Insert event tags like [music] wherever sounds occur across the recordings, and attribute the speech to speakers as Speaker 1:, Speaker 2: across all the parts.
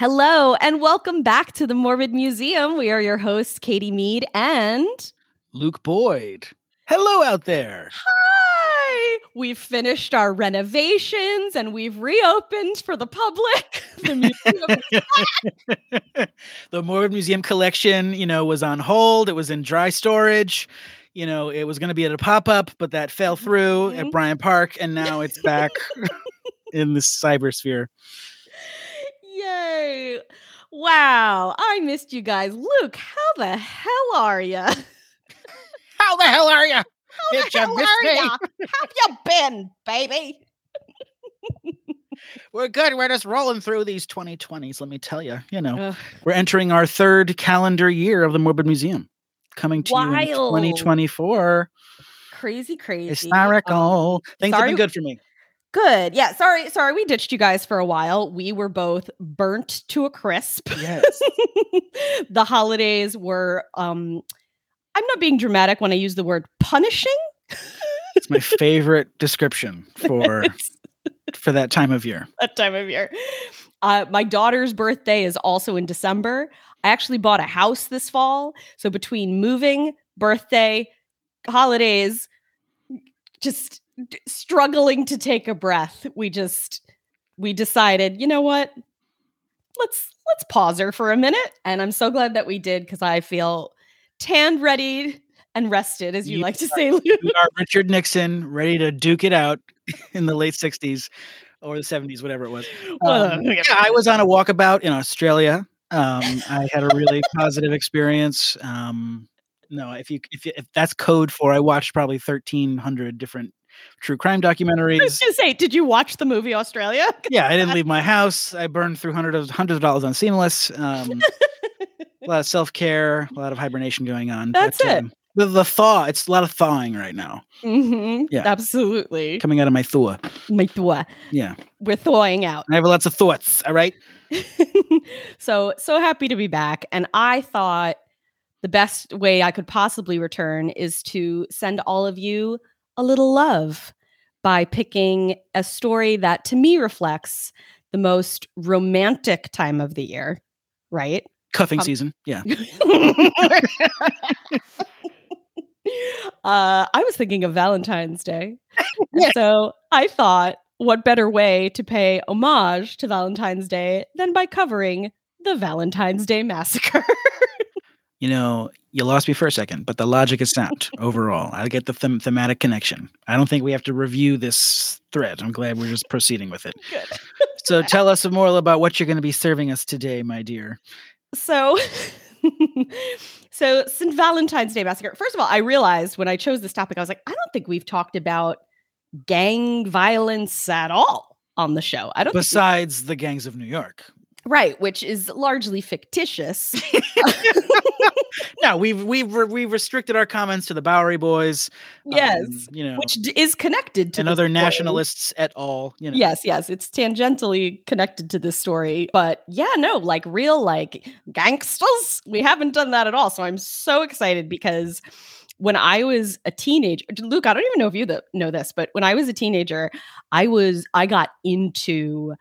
Speaker 1: Hello, and welcome back to the Morbid Museum. We are your hosts, Katie Mead and
Speaker 2: Luke Boyd. Hello out there.
Speaker 1: Hi. We've finished our renovations and we've reopened for the public. [laughs] The, museum. [laughs]
Speaker 2: the Morbid Museum collection, you know, was on hold. It was in dry storage. You know, it was going to be at a pop up, but that fell through mm-hmm. at Bryant Park, and now it's back [laughs] in the cybersphere.
Speaker 1: Yay. Wow. I missed you guys. Luke, how the hell are you?
Speaker 2: How the hell are you? [laughs]
Speaker 1: How Bitch, the hell are you? How you been, baby? [laughs]
Speaker 2: we're good. We're just rolling through these 2020s. Let me tell you, you know, Ugh. we're entering our third calendar year of the Morbid Museum, coming to Wild. you in 2024.
Speaker 1: Crazy, crazy.
Speaker 2: Historical. Um, Things sorry. have been good for me.
Speaker 1: Good. Yeah. Sorry. Sorry. We ditched you guys for a while. We were both burnt to a crisp.
Speaker 2: Yes. [laughs]
Speaker 1: the holidays were, um, I'm not being dramatic when I use the word punishing. [laughs]
Speaker 2: it's my favorite description [laughs] for for that time of year.
Speaker 1: That time of year. Uh, my daughter's birthday is also in December. I actually bought a house this fall. So between moving, birthday, holidays, just struggling to take a breath, we just we decided, you know what? Let's let's pause her for a minute. And I'm so glad that we did because I feel tanned, ready, and rested, as you, you like to say.
Speaker 2: You are Richard Nixon, ready to duke it out [laughs] in the late 60s or the 70s, whatever it was. [laughs] Um, yeah, I was on a walkabout in Australia. Um, I had a really positive experience. Um, no, if you if, if that's code for, I watched probably 1,300 different true crime documentaries. I
Speaker 1: was gonna say, did you watch the movie Australia? [laughs]
Speaker 2: yeah, I didn't leave my house. I burned through hundreds of hundreds of dollars on Seamless. Um, a [laughs] lot of self care, a lot of hibernation going on.
Speaker 1: That's but, it. Um,
Speaker 2: the, the thaw, it's a lot of thawing right now.
Speaker 1: Mm-hmm. Yeah, absolutely.
Speaker 2: Coming out of my thaw.
Speaker 1: My thaw.
Speaker 2: Yeah,
Speaker 1: we're thawing out.
Speaker 2: I have lots of thoughts. All right. [laughs]
Speaker 1: so so happy to be back, and I thought the best way I could possibly return is to send all of you a little love by picking a story that to me reflects the most romantic time of the year, right?
Speaker 2: Cuffing um, season. Yeah. [laughs]
Speaker 1: uh, I was thinking of Valentine's Day. yeah. [laughs] So I thought, what better way to pay homage to Valentine's Day than by covering the Valentine's Day Massacre? [laughs]
Speaker 2: you know, you lost me for a second, but the logic is sound [laughs] overall. I get the them- thematic connection. I don't think we have to review this thread. I'm glad we're just proceeding with it. [laughs]
Speaker 1: Good.
Speaker 2: so tell us more about what you're going to be serving us today, my dear.
Speaker 1: So, [laughs] so St. Valentine's Day Massacre. First of all, I realized when I chose this topic, I was like, I don't think we've talked about gang violence at all on the show. I don't.
Speaker 2: Besides the gangs of New York,
Speaker 1: Right, which is largely fictitious. [laughs]
Speaker 2: no, we've we've we've restricted our comments to the Bowery Boys.
Speaker 1: Yes, um, you know, which d- is connected to
Speaker 2: and other nationalists at all. You know.
Speaker 1: Yes, yes, it's tangentially connected to this story, but yeah, no, like real like gangsters. We haven't done that at all, so I'm so excited because when I was a teenager, Luke, I don't even know if you know this, but when I was a teenager, I was I got into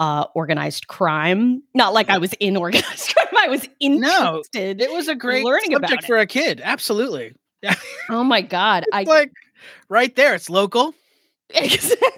Speaker 1: uh, organized crime. Not like I was in organized [laughs] crime. I was interested.
Speaker 2: No, it was a great learning subject for a kid. Absolutely. [laughs]
Speaker 1: oh my god!
Speaker 2: I like right there. It's local. [laughs]
Speaker 1: Exactly.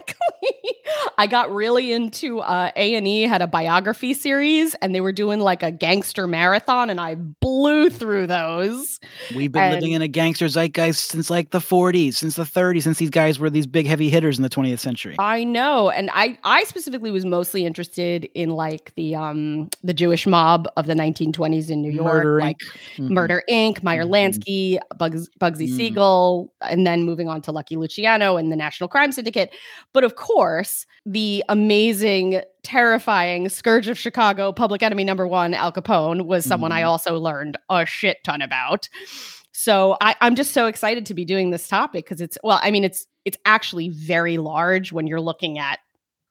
Speaker 1: I got really into uh, A&E had a biography series and they were doing like a gangster marathon and I blew through those.
Speaker 2: We've been and, living in a gangster zeitgeist since like the 40s, since the 30s, since these guys were these big heavy hitters in the 20th century.
Speaker 1: I know. And I I specifically was mostly interested in like the um the Jewish mob of the 1920s in New York,
Speaker 2: Murder
Speaker 1: like
Speaker 2: mm-hmm.
Speaker 1: Murder Inc., Meyer mm-hmm. Lansky, Bugs, Bugsy mm-hmm. Siegel, and then moving on to Lucky Luciano and the National Crime Syndicate. But of course, the amazing, terrifying Scourge of Chicago, public enemy number one, Al Capone, was someone mm-hmm. I also learned a shit ton about. So I, I'm just so excited to be doing this topic because it's well, I mean, it's it's actually very large when you're looking at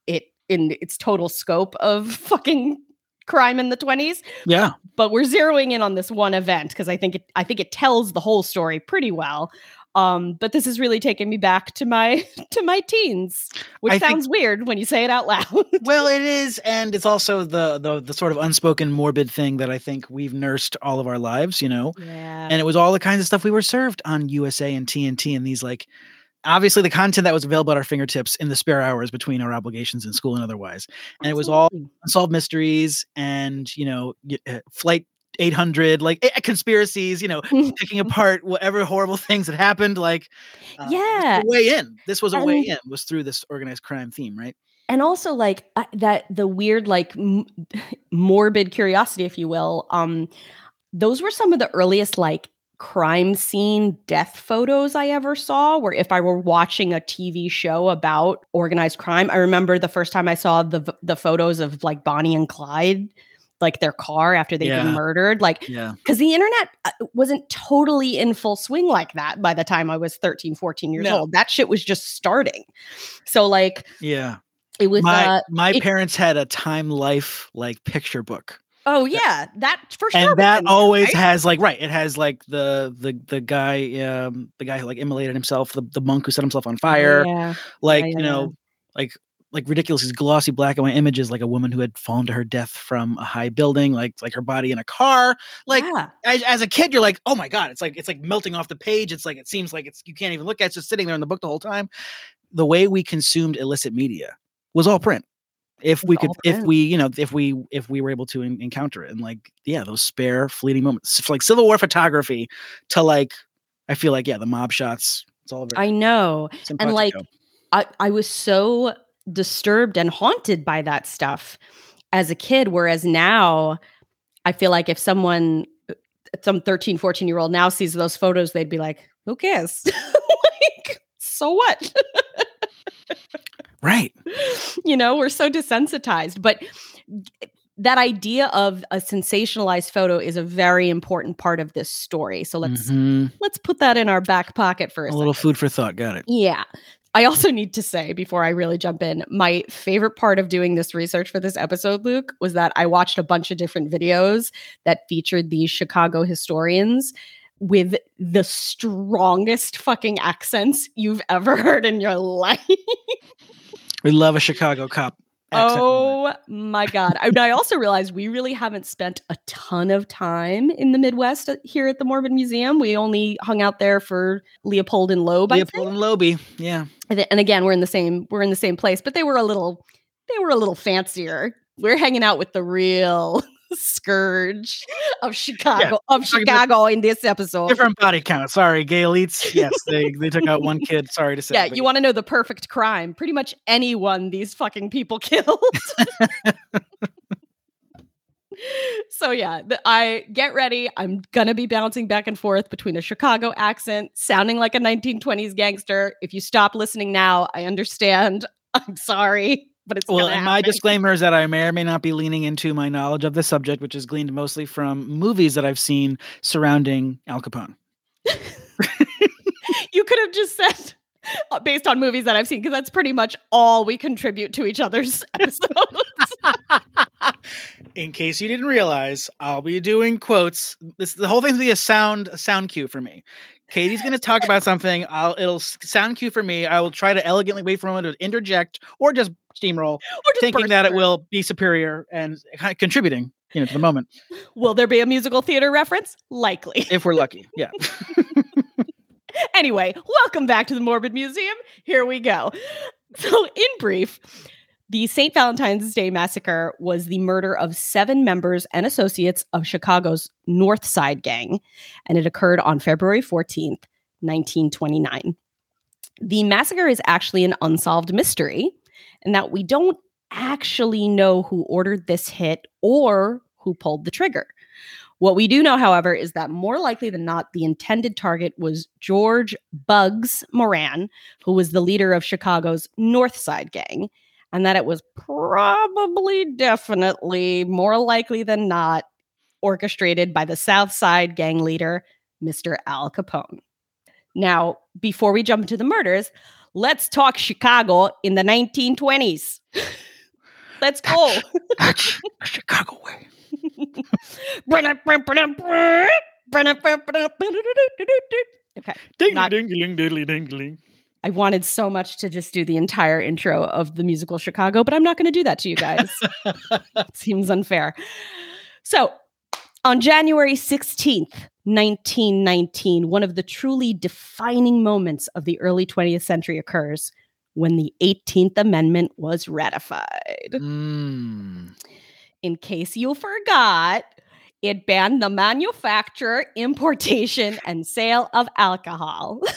Speaker 1: it in its total scope of [laughs] fucking crime in the 20s.
Speaker 2: Yeah.
Speaker 1: But we're zeroing in on this one event because I think it I think it tells the whole story pretty well. Um, but this has really taken me back to my [laughs] to my teens, which I sounds think, weird when you say it out loud. [laughs]
Speaker 2: well, it is, and it's also the, the the sort of unspoken morbid thing that I think we've nursed all of our lives, you know.
Speaker 1: Yeah.
Speaker 2: And it was all the kinds of stuff we were served on USA and TNT and these like obviously the content that was available at our fingertips in the spare hours between our obligations in school and otherwise and Absolutely. it was all unsolved mysteries and you know uh, flight 800 like eh, conspiracies you know picking apart whatever horrible [laughs] things that happened like
Speaker 1: uh, yeah.
Speaker 2: way in. This was a and, way in was through this organized crime theme right?
Speaker 1: And also like uh, that the weird like m- [laughs] morbid curiosity if you will um those were some of the earliest like crime scene death photos I ever saw where if I were watching a TV show about organized crime I remember the first time I saw the the photos of like Bonnie and Clyde like their car after they've yeah. been murdered like
Speaker 2: yeah
Speaker 1: because the internet uh, wasn't totally in full swing like that by the time i was 13 14 years no. old that shit was just starting so like
Speaker 2: yeah
Speaker 1: it was
Speaker 2: my
Speaker 1: uh,
Speaker 2: my it, parents had a time life like picture book
Speaker 1: Oh yeah, that for
Speaker 2: sure. And that always right? has like right. It has like the the the guy um the guy who like immolated himself, the, the monk who set himself on fire.
Speaker 1: Yeah.
Speaker 2: Like
Speaker 1: yeah, yeah,
Speaker 2: you know, like like ridiculous these glossy black and white images like a woman who had fallen to her death from a high building like like her body in a car. Like
Speaker 1: yeah.
Speaker 2: as, as, a kid you're like oh my god it's like it's like melting off the page. It's like it seems like it's you can't even look at it. it's just sitting there in the book the whole time. The way we consumed illicit media was all print. If we could if we you know if we if we were able to in, encounter it. And like yeah those spare fleeting moments. Like civil war photography to like i feel like yeah the mob shots it's all
Speaker 1: i know. And like I, I was so disturbed and haunted by that stuff as a kid whereas now i feel like if someone uh, some 13 14 year old now sees those photos they'd be like who cares? [laughs] Like so what?
Speaker 2: Right. [laughs]
Speaker 1: You know we're so desensitized but that idea of a sensationalized photo is a very important part of this story so let's mm-hmm. let's put that in our back pocket for a, a
Speaker 2: little food for thought. Got it.
Speaker 1: Yeah I also need to say before I really jump in, my favorite part of doing this research for this episode, Luke, was that I watched a bunch of different videos that featured these Chicago historians with the strongest fucking accents you've ever [laughs] heard in your life.
Speaker 2: we love a Chicago cop.
Speaker 1: Oh my God. I, I, also realized we really haven't spent a ton of time in the Midwest uh, here at the Morbid Museum. We only hung out there for Leopold and Loeb.
Speaker 2: Leopold and Loeby. Yeah.
Speaker 1: And, and again, we're in the same we're in the same place, but they were a little they were a little fancier. We're hanging out with the real scourge of Chicago yeah, of Chicago in this episode.
Speaker 2: Different body count. Sorry, gay elites. Yes, they they took out one kid. Sorry to say.
Speaker 1: Yeah, you want to know the perfect crime? Pretty much anyone these fucking people [laughs] killed. so yeah, the, I get ready. I'm gonna be bouncing back and forth between a Chicago accent, sounding like a 1920s gangster. If you stop listening now, I understand. [laughs] I'm sorry but it's
Speaker 2: well. And my disclaimer is that I may or may not be leaning into my knowledge of the subject, which is gleaned mostly from movies that I've seen surrounding Al Capone. [laughs]
Speaker 1: you could have just said uh, based on movies that I've seen, because that's pretty much all we contribute to each other's [laughs] episodes. [laughs]
Speaker 2: In case you didn't realize, I'll be doing quotes. This the whole thing's be a sound a sound cue for me. Katie's going to talk about something. I'll it'll sound cue for me. I will try to elegantly wait for him to interject or just steamroll, or just thinking that through. it will be superior and contributing, you know, to the moment.
Speaker 1: Will there be a musical theater reference? Likely,
Speaker 2: if we're lucky. Yeah. [laughs]
Speaker 1: anyway, welcome back to the Morbid Museum. Here we go. So, in brief, the St. Valentine's Day Massacre was the murder of seven members and associates of Chicago's North Side Gang, and it occurred on February 14th, 1929. The massacre is actually an unsolved mystery, and that we don't actually know who ordered this hit or who pulled the trigger. What we do know, however, is that more likely than not, the intended target was George Bugs Moran, who was the leader of Chicago's North Side Gang and that it was probably, definitely, more likely than not, orchestrated by the South Side gang leader, Mr. Al Capone. Now, before we jump into the murders, let's talk Chicago in the 1920s. [laughs] let's go.
Speaker 2: That's, that's Chicago way. [laughs] [laughs]
Speaker 1: Okay.
Speaker 2: Ding
Speaker 1: Not-
Speaker 2: ding ding diddly ding ding.
Speaker 1: I wanted so much to just do the entire intro of the musical Chicago, but I'm not going to do that to you guys. It [laughs] seems unfair. So, on January 16th, 1919, one of the truly defining moments of the early 20th century occurs when the 18th Amendment was ratified.
Speaker 2: Mm.
Speaker 1: In case you forgot, it banned the manufacture, importation, and sale of alcohol. [laughs]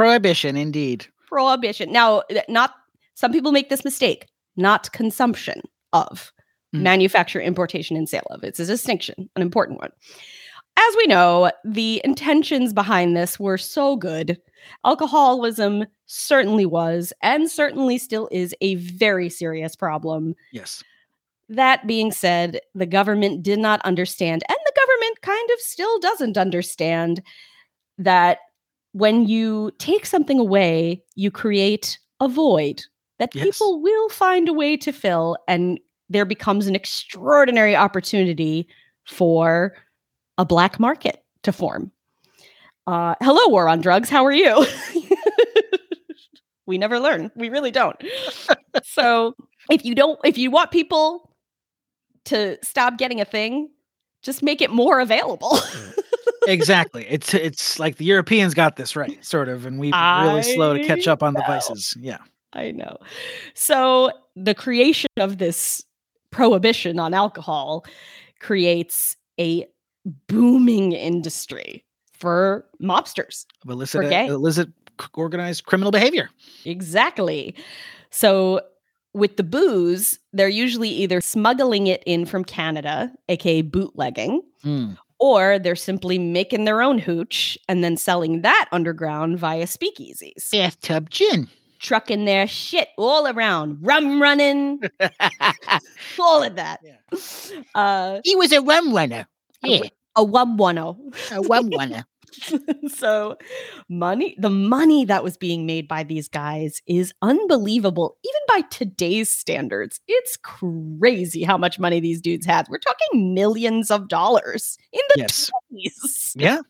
Speaker 2: Prohibition, indeed.
Speaker 1: Prohibition. Now, not some people make this mistake, not consumption of
Speaker 2: Mm.
Speaker 1: manufacture, importation, and sale of. It's a distinction, an important one. As we know, the intentions behind this were so good. Alcoholism certainly was, and certainly still is, a very serious problem.
Speaker 2: Yes.
Speaker 1: That being said, the government did not understand, and the government kind of still doesn't understand that when you take something away, you create a void that
Speaker 2: Yes.
Speaker 1: people will find a way to fill, and there becomes an extraordinary opportunity for a black market to form. Uh, hello, War on Drugs. How are you? [laughs] we never learn. We really don't. so if you don't, if you want people to stop getting a thing, just make it more available.
Speaker 2: Exactly. It's it's like the Europeans got this right, sort of, and we've been really slow to catch up on the vices. Yeah.
Speaker 1: I know. So the creation of this prohibition on alcohol creates a booming industry for mobsters.
Speaker 2: Of illicit,
Speaker 1: gay.
Speaker 2: illicit organized criminal behavior.
Speaker 1: Exactly. So with the booze, they're usually either smuggling it in from Canada, aka bootlegging,
Speaker 2: Mm.
Speaker 1: Or they're simply making their own hooch and then selling that underground via speakeasies.
Speaker 2: Bathtub gin.
Speaker 1: Trucking their shit all around, rum running, [laughs] all of that.
Speaker 2: Yeah.
Speaker 1: Uh,
Speaker 2: he was a rum runner.
Speaker 1: Yeah. a one oh.
Speaker 2: a rum runner. [laughs]
Speaker 1: so money the money that was being made by these guys is unbelievable even by today's standards it's crazy how much money these dudes had we're talking millions of dollars in the
Speaker 2: Yes.
Speaker 1: 20s
Speaker 2: Yeah.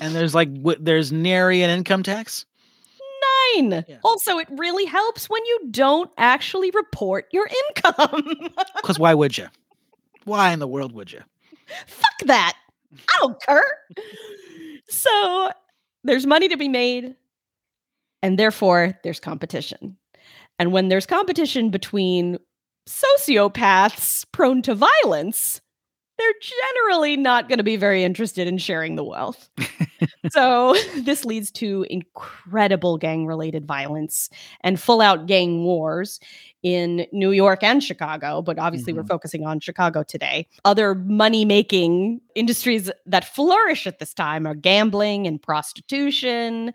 Speaker 2: And there's like w- there's nary an income tax.
Speaker 1: nine
Speaker 2: Yeah.
Speaker 1: also it really helps when you don't actually report your income [laughs]
Speaker 2: Because why would you? Why in the world would you?
Speaker 1: fuck that i don't care so there's money to be made and therefore there's competition. And when there's competition between sociopaths prone to violence they're generally not going to be very interested in sharing the wealth so [laughs] this leads to incredible gang related violence and full out gang wars in New York and Chicago, but obviously we're
Speaker 2: Mhm.
Speaker 1: focusing on Chicago today. Other money making industries that flourish at this time are gambling and prostitution.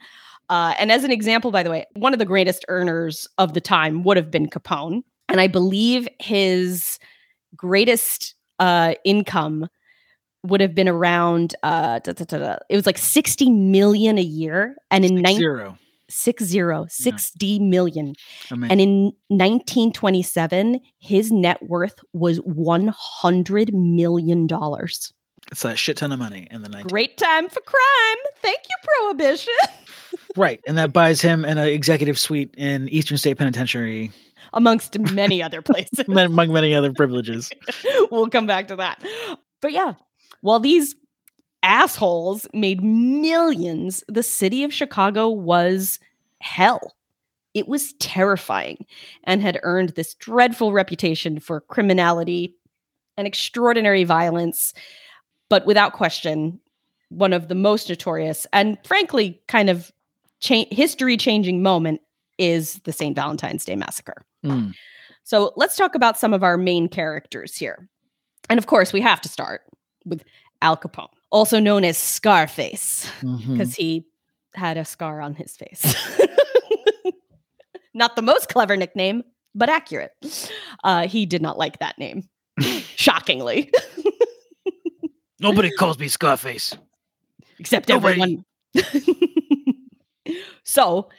Speaker 1: Uh, and as an example, by the way, one of the greatest earners of the time would have been Capone. And I believe his greatest uh, income would have been around uh da, da, da, it was like 60 million a year and in
Speaker 2: Six
Speaker 1: nine,
Speaker 2: zero.
Speaker 1: six zero, 60 million
Speaker 2: Amazing.
Speaker 1: and in 1927 his net worth was 100 million dollars
Speaker 2: it's a shit ton of money in the 90s.
Speaker 1: great time for crime thank you prohibition [laughs]
Speaker 2: Right. And that buys him an uh, executive suite in Eastern State Penitentiary,
Speaker 1: amongst many other places [laughs]
Speaker 2: among many other privileges. [laughs]
Speaker 1: we'll come back to that but yeah while these assholes made millions the city of chicago was hell it was terrifying and had earned this dreadful reputation for criminality and extraordinary violence but without question one of the most notorious and frankly kind of cha- history changing moment is the st valentine's day massacre
Speaker 2: Mm.
Speaker 1: so let's talk about some of our main characters here. And of course, we have to start with Al Capone, also known as Scarface, because he had a scar on his face. [laughs] not the most clever nickname, but accurate. Uh, he did not like that name, [laughs] shockingly,
Speaker 2: Nobody calls me Scarface.
Speaker 1: except
Speaker 2: Nobody.
Speaker 1: everyone. [laughs] so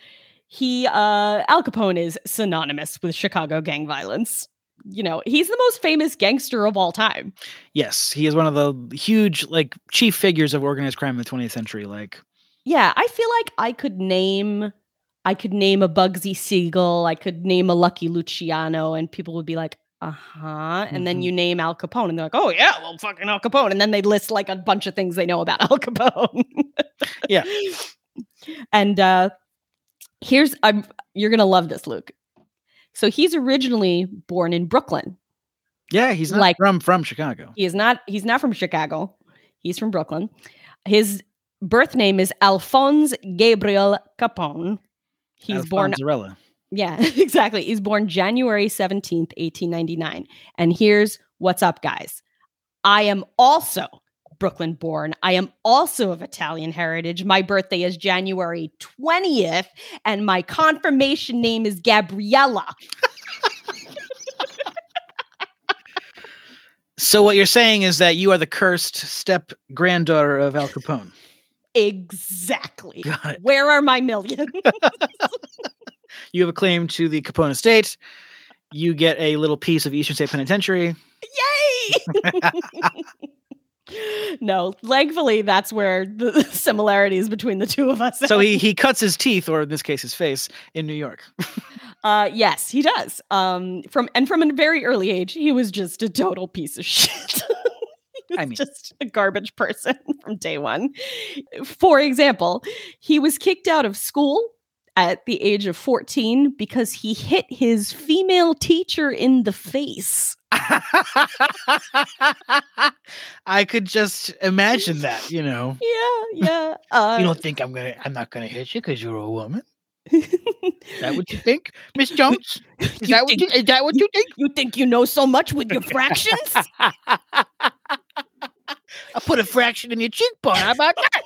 Speaker 1: he, uh, Al Capone is synonymous with Chicago gang violence. You know, he's the most famous gangster of all time.
Speaker 2: Yes, he is one of the huge, like, chief figures of organized crime in the 20th century. Like,
Speaker 1: Yeah, I feel like I could name I could name a Bugsy Siegel, I could name a Lucky Luciano, and people would be like, uh-huh. And mm-hmm. then you name Al Capone, and they're like, oh yeah, well fucking Al Capone. And then they list like a bunch of things they know about [laughs] Al Capone.
Speaker 2: yeah.
Speaker 1: And uh here's I'm you're gonna love this, Luke. So he's originally born in Brooklyn.
Speaker 2: Yeah, he's not like from from Chicago.
Speaker 1: He is not he's not from Chicago. He's from Brooklyn. His birth name is Alphonse Gabriel Capone. He's born Yeah, [laughs] exactly. He's born January 17th, 1899. And here's what's up, guys. I am also Brooklyn born. I am also of Italian heritage. My birthday is January 20th, and my confirmation name is Gabriella.
Speaker 2: so, what you're saying is that you are the cursed step granddaughter of Al Capone.
Speaker 1: Exactly. Where are my millions? [laughs] [laughs]
Speaker 2: you have a claim to the Capone estate. You get a little piece of Eastern State Penitentiary.
Speaker 1: Yay! [laughs] no, thankfully, that's where the [laughs] similarities between the two of us.
Speaker 2: So he he cuts his teeth, or in this case, his face, in New York. [laughs]
Speaker 1: uh, yes, he does. Um, from and from a very early age, he was just a total piece of [laughs] shit. I mean, just a garbage person from day one. For example, he was kicked out of school at the age of 14 because he hit his female teacher in the face. [laughs]
Speaker 2: I could just imagine that, you know.
Speaker 1: Yeah, [laughs] yeah.
Speaker 2: Uh, you don't think I'm gonna? I'm not gonna hit you because you're a woman. is that what you [laughs] think, Miss Jones? Is that what you, is that what you think?
Speaker 1: You think you know so much with your fractions?
Speaker 2: I put a fraction in your cheekbone. How about that?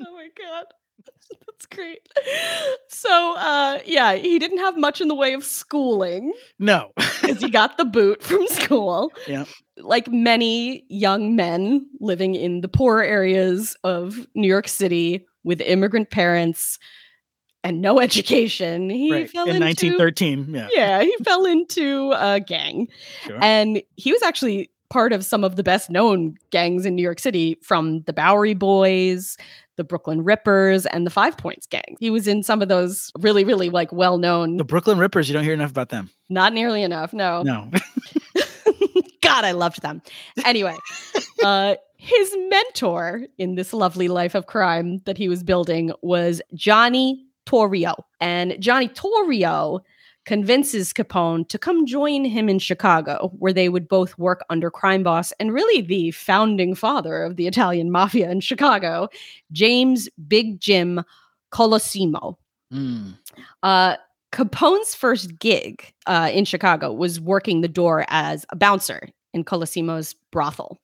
Speaker 1: oh my god. [laughs] That's great. So uh yeah, he didn't have much in the way of schooling.
Speaker 2: No. [laughs]
Speaker 1: Because he got the boot from school.
Speaker 2: Yeah.
Speaker 1: Like many young men living in the poorer areas of New York City with immigrant parents, and no [laughs] education. He
Speaker 2: right.
Speaker 1: fell
Speaker 2: in
Speaker 1: into,
Speaker 2: 1913. Yeah.
Speaker 1: Yeah, he fell into a gang. Sure. And he was actually part of some of the best known gangs in New York City from the Bowery Boys, the Brooklyn Rippers, and the Five Points gang. He was in some of those really, really like well known.
Speaker 2: The Brooklyn Rippers, you don't hear enough about them.
Speaker 1: Not nearly enough. No.
Speaker 2: No. [laughs] [laughs]
Speaker 1: God, I loved them. Anyway, uh, his mentor in this lovely life of crime that he was building was Johnny Torrio. And Johnny Torrio convinces Capone to come join him in Chicago, where they would both work under crime boss and really the founding father of the Italian mafia in Chicago, James Big Jim Colosimo. Mm. Uh, Capone's first gig uh, in Chicago was working the door as a bouncer in Colosimo's brothel.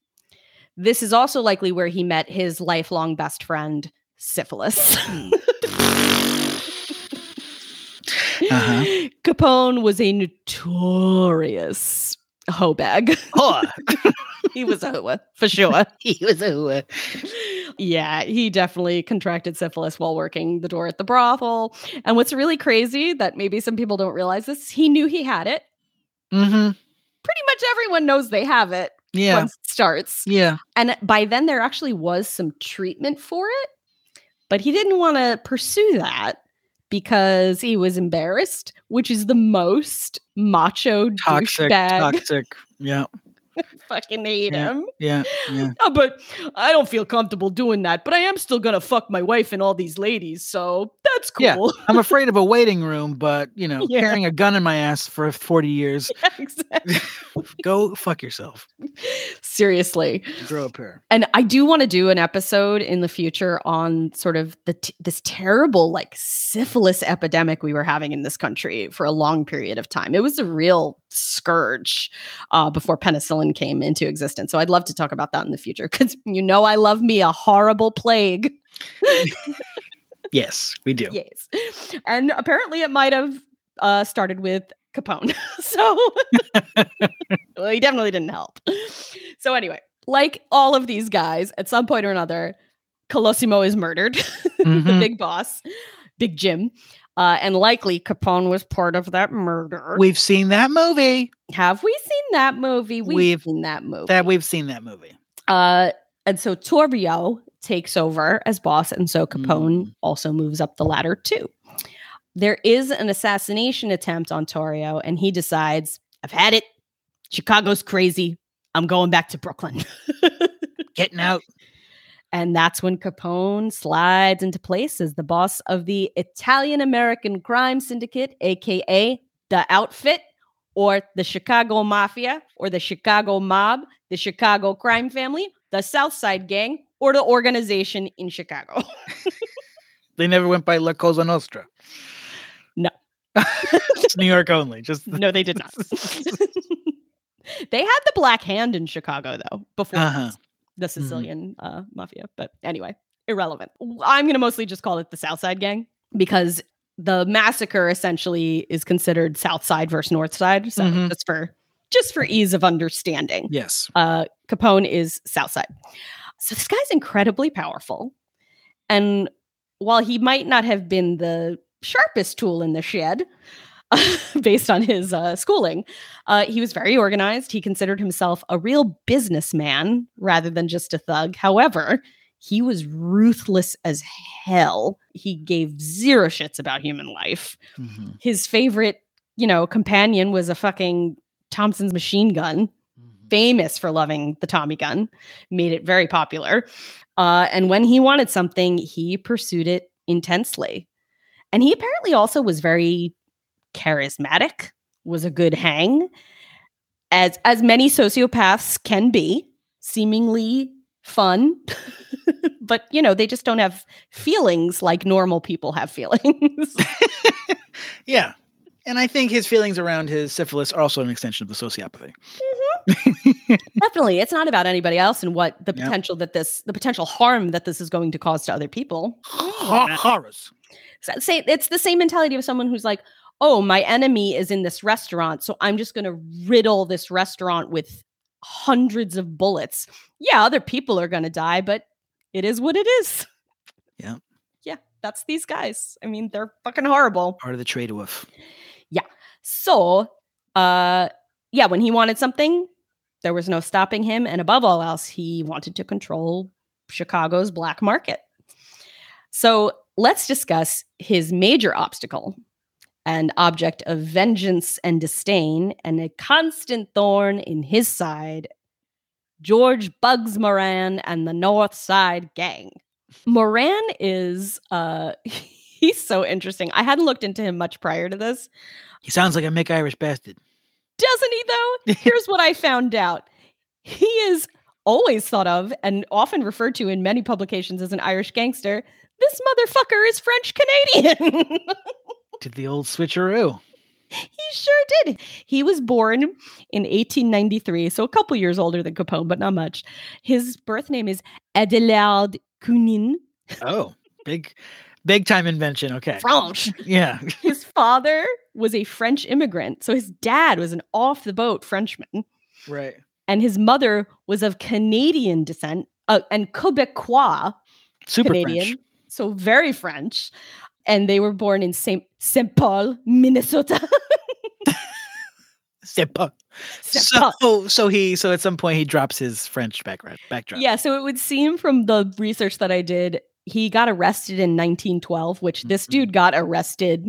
Speaker 1: This is also likely where he met his lifelong best friend, Syphilis. [laughs] Uh-huh. Capone was a notorious hoe bag. [laughs] he was a hoe for sure. [laughs]
Speaker 2: he was a hoe.
Speaker 1: Yeah, he definitely contracted syphilis while working the door at the brothel. And what's really crazy that maybe some people don't realize this, he knew he had it.
Speaker 2: Mm-hmm.
Speaker 1: Pretty much everyone knows they have it.
Speaker 2: Yeah.
Speaker 1: Once it starts.
Speaker 2: Yeah.
Speaker 1: And by then there actually was some treatment for it, but he didn't want to pursue that because he was embarrassed, which is the most macho
Speaker 2: toxic,
Speaker 1: douchebag.
Speaker 2: toxic. Yeah. [laughs]
Speaker 1: fucking hate
Speaker 2: yeah,
Speaker 1: him.
Speaker 2: Yeah, yeah. [laughs]
Speaker 1: Oh, but I don't feel comfortable doing that. But I am still gonna fuck my wife and all these ladies, so that's cool.
Speaker 2: Yeah, I'm [laughs] afraid of a waiting room, but you know, yeah. carrying a gun in my ass for 40 years.
Speaker 1: Yeah, exactly.
Speaker 2: Go fuck yourself.
Speaker 1: Seriously.
Speaker 2: Grow a pair.
Speaker 1: And I do want to do an episode in the future on sort of the t- this terrible like syphilis epidemic we were having in this country for a long period of time. It was a real scourge uh, before penicillin came into existence. So I'd love to talk about that in the future because you know I love me a horrible plague. [laughs]
Speaker 2: yes, we do.
Speaker 1: Yes. And apparently it might have uh, started with Capone. [laughs] so [laughs] well, he definitely didn't help. So anyway, like all of these guys, at some point or another, Colosimo is murdered, mm-hmm. the big boss, Big Jim. Uh, and likely Capone was part of that murder.
Speaker 2: We've seen that movie.
Speaker 1: Have we seen that movie? We've, we've seen that movie.
Speaker 2: That we've seen that movie.
Speaker 1: Uh, And so Torrio takes over as boss, and so Capone mm. also moves up the ladder too. There is an assassination attempt on Torrio, and he decides, I've had it. Chicago's crazy. I'm going back to Brooklyn. [laughs]
Speaker 2: Getting out.
Speaker 1: And that's when Capone slides into place as the boss of the Italian American Crime Syndicate, AKA the Outfit, or the Chicago Mafia, or the Chicago Mob, the Chicago Crime Family, the South Side Gang, or the organization in Chicago. [laughs]
Speaker 2: they never went by La Cosa Nostra.
Speaker 1: No. [laughs]
Speaker 2: New York only. Just [laughs]
Speaker 1: no, they did not. they had the Black Hand in Chicago though before uh-huh. The mm-hmm. Sicilian mm-hmm. uh, mafia. But anyway, irrelevant. I'm going to mostly just call it the South Side Gang because the massacre essentially is considered South Side versus North Side. So mm-hmm. just for just for ease of understanding.
Speaker 2: Yes.
Speaker 1: Uh, Capone is South Side. So this guy's incredibly powerful. And while he might not have been the sharpest tool in the shed, [laughs] based on his uh, schooling. Uh, he was very organized. He considered himself a real businessman rather than just a thug. However, he was ruthless as hell. He gave zero shits about human life. Mm-hmm. His favorite, you know, companion was a fucking Thompson's machine gun, mm-hmm. famous for loving the Tommy gun, made it very popular. Uh, and when he wanted something, he pursued it intensely. And he apparently also was very charismatic, was a good hang, as as many sociopaths can be, seemingly fun. [laughs] but you know, they just don't have feelings like normal people have feelings. [laughs]
Speaker 2: yeah. And I think his feelings around his syphilis are also an extension of the sociopathy.
Speaker 1: Mm-hmm. Definitely. It's not about anybody else and what the yep. potential that this, the potential harm that this is going to cause to other people.
Speaker 2: Horrors.
Speaker 1: So, say it's the same mentality of someone who's like, oh, my enemy is in this restaurant. So I'm just going to riddle this restaurant with hundreds of bullets. Yeah, other people are going to die, but it is what it is.
Speaker 2: Yeah.
Speaker 1: Yeah, that's these guys. I mean, they're fucking horrible.
Speaker 2: Part of the trade wolf.
Speaker 1: Yeah. So, uh, yeah, when he wanted something, there was no stopping him. And above all else, he wanted to control Chicago's black market. So let's discuss his major obstacle an object of vengeance and disdain, and a constant thorn in his side, George Bugs Moran and the North Side Gang. Moran is uh [laughs] he's so interesting. I hadn't looked into him much prior to this.
Speaker 2: He sounds like a Mick Irish bastard.
Speaker 1: Doesn't he though? [laughs] Here's what I found out. He is always thought of and often referred to in many publications as an Irish gangster. This motherfucker is French Canadian. [laughs]
Speaker 2: Did the old switcheroo.
Speaker 1: He sure did. He was born in 1893, so a couple years older than Capone, but not much. His birth name is Adelard Cunin.
Speaker 2: Oh, big, big time invention. Okay.
Speaker 1: French.
Speaker 2: yeah.
Speaker 1: his father was a French immigrant. So his dad was an off the boat Frenchman.
Speaker 2: Right.
Speaker 1: And his mother was of Canadian descent uh, and Quebecois.
Speaker 2: Super
Speaker 1: Canadian.
Speaker 2: French.
Speaker 1: So very French and they were born in St. St. Paul, Minnesota. [laughs]
Speaker 2: St. Paul. So, so he, so at some point he drops his French background, backdrop.
Speaker 1: Yeah. So it would seem from the research that I did, he got arrested in 1912, which mm-hmm. this dude got arrested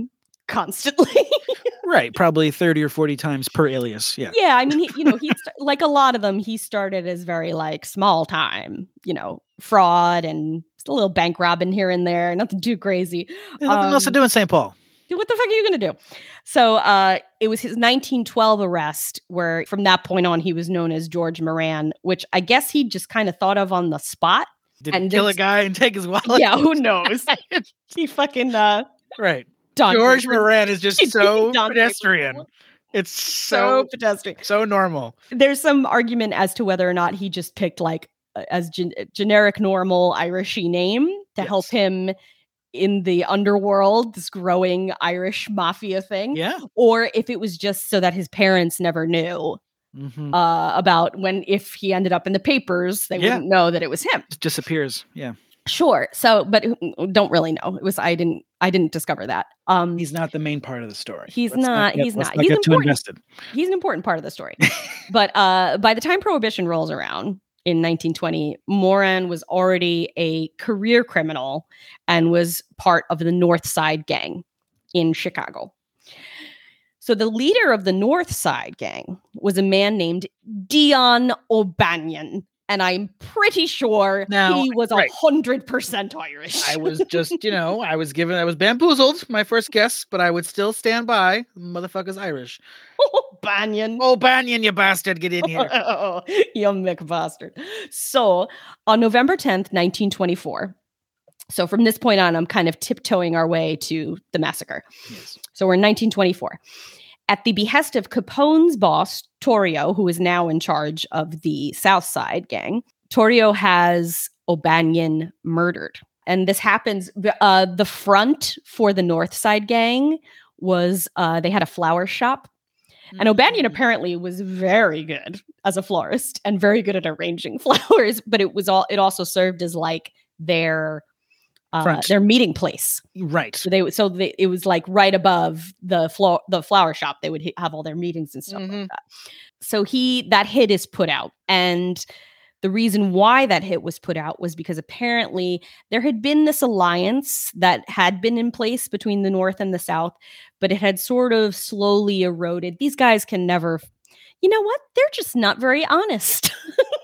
Speaker 1: constantly. [laughs]
Speaker 2: right. Probably 30 or 40 times per alias. Yeah.
Speaker 1: Yeah. I mean, he, you know, he's [laughs] like a lot of them, he started as very like small time, you know, fraud and a little bank robbing here and there, nothing too crazy.
Speaker 2: There's nothing um, else to do in St. Paul.
Speaker 1: What the fuck are you going to do? So uh, it was his 1912 arrest, where from that point on, he was known as George Moran, which I guess he just kind of thought of on the spot.
Speaker 2: Did and kill a guy and take his wallet?
Speaker 1: Yeah, who knows? [laughs] he fucking uh,
Speaker 2: right. George Moran is just [laughs] so pedestrian. It's so, so, pedestrian, so normal.
Speaker 1: There's some argument as to whether or not he just picked like as gen- generic normal Irishy name to yes. help him in the underworld, this growing Irish mafia thing.
Speaker 2: Yeah.
Speaker 1: Or if it was just so that his parents never knew. Mm-hmm. Uh, about when if he ended up in the papers, they yeah. wouldn't know that it was him.
Speaker 2: It disappears. Yeah.
Speaker 1: Sure. So, but don't really know. It was I didn't I didn't discover that. Um
Speaker 2: He's not the main part of the story.
Speaker 1: He's let's not, get, he's not. He's
Speaker 2: important.
Speaker 1: He's an important part of the story. [laughs] but uh by the time prohibition rolls around, in 1920, Moran was already a career criminal and was part of the North Side Gang in Chicago. So the leader of the North Side Gang was a man named Dion O'Banion, and I'm pretty sure now, he was a hundred percent Irish.
Speaker 2: I was [laughs] just, you know, I was given, I was bamboozled, my first guess, but I would still stand by. Motherfucker's Irish.
Speaker 1: Oh, Banyan.
Speaker 2: Oh, Banyan, you bastard, get in [laughs] here.
Speaker 1: oh, you Mick bastard. So on November 10th, 1924. So from this point on, I'm kind of tiptoeing our way to the massacre. Yes. So we're in 1924 at the behest of Capone's boss, Torrio, who is now in charge of the South Side gang, Torrio has O'Banion murdered. And this happens, uh, the front for the North Side gang was uh, they had a flower shop. Mm-hmm. And O'Banion mm. apparently was very good as a florist and very good at arranging [laughs] flowers, but it was all, it also served as like their uh, their meeting place.
Speaker 2: Right.
Speaker 1: So they so they, it was like right above the floor the flower shop. They would have all their meetings and stuff mm-hmm. like that. So he that hit is put out and the reason why that hit was put out was because apparently there had been this alliance that had been in place between the North and the South, but it had sort of slowly eroded. These guys can never, you know what? They're just not very honest. [laughs]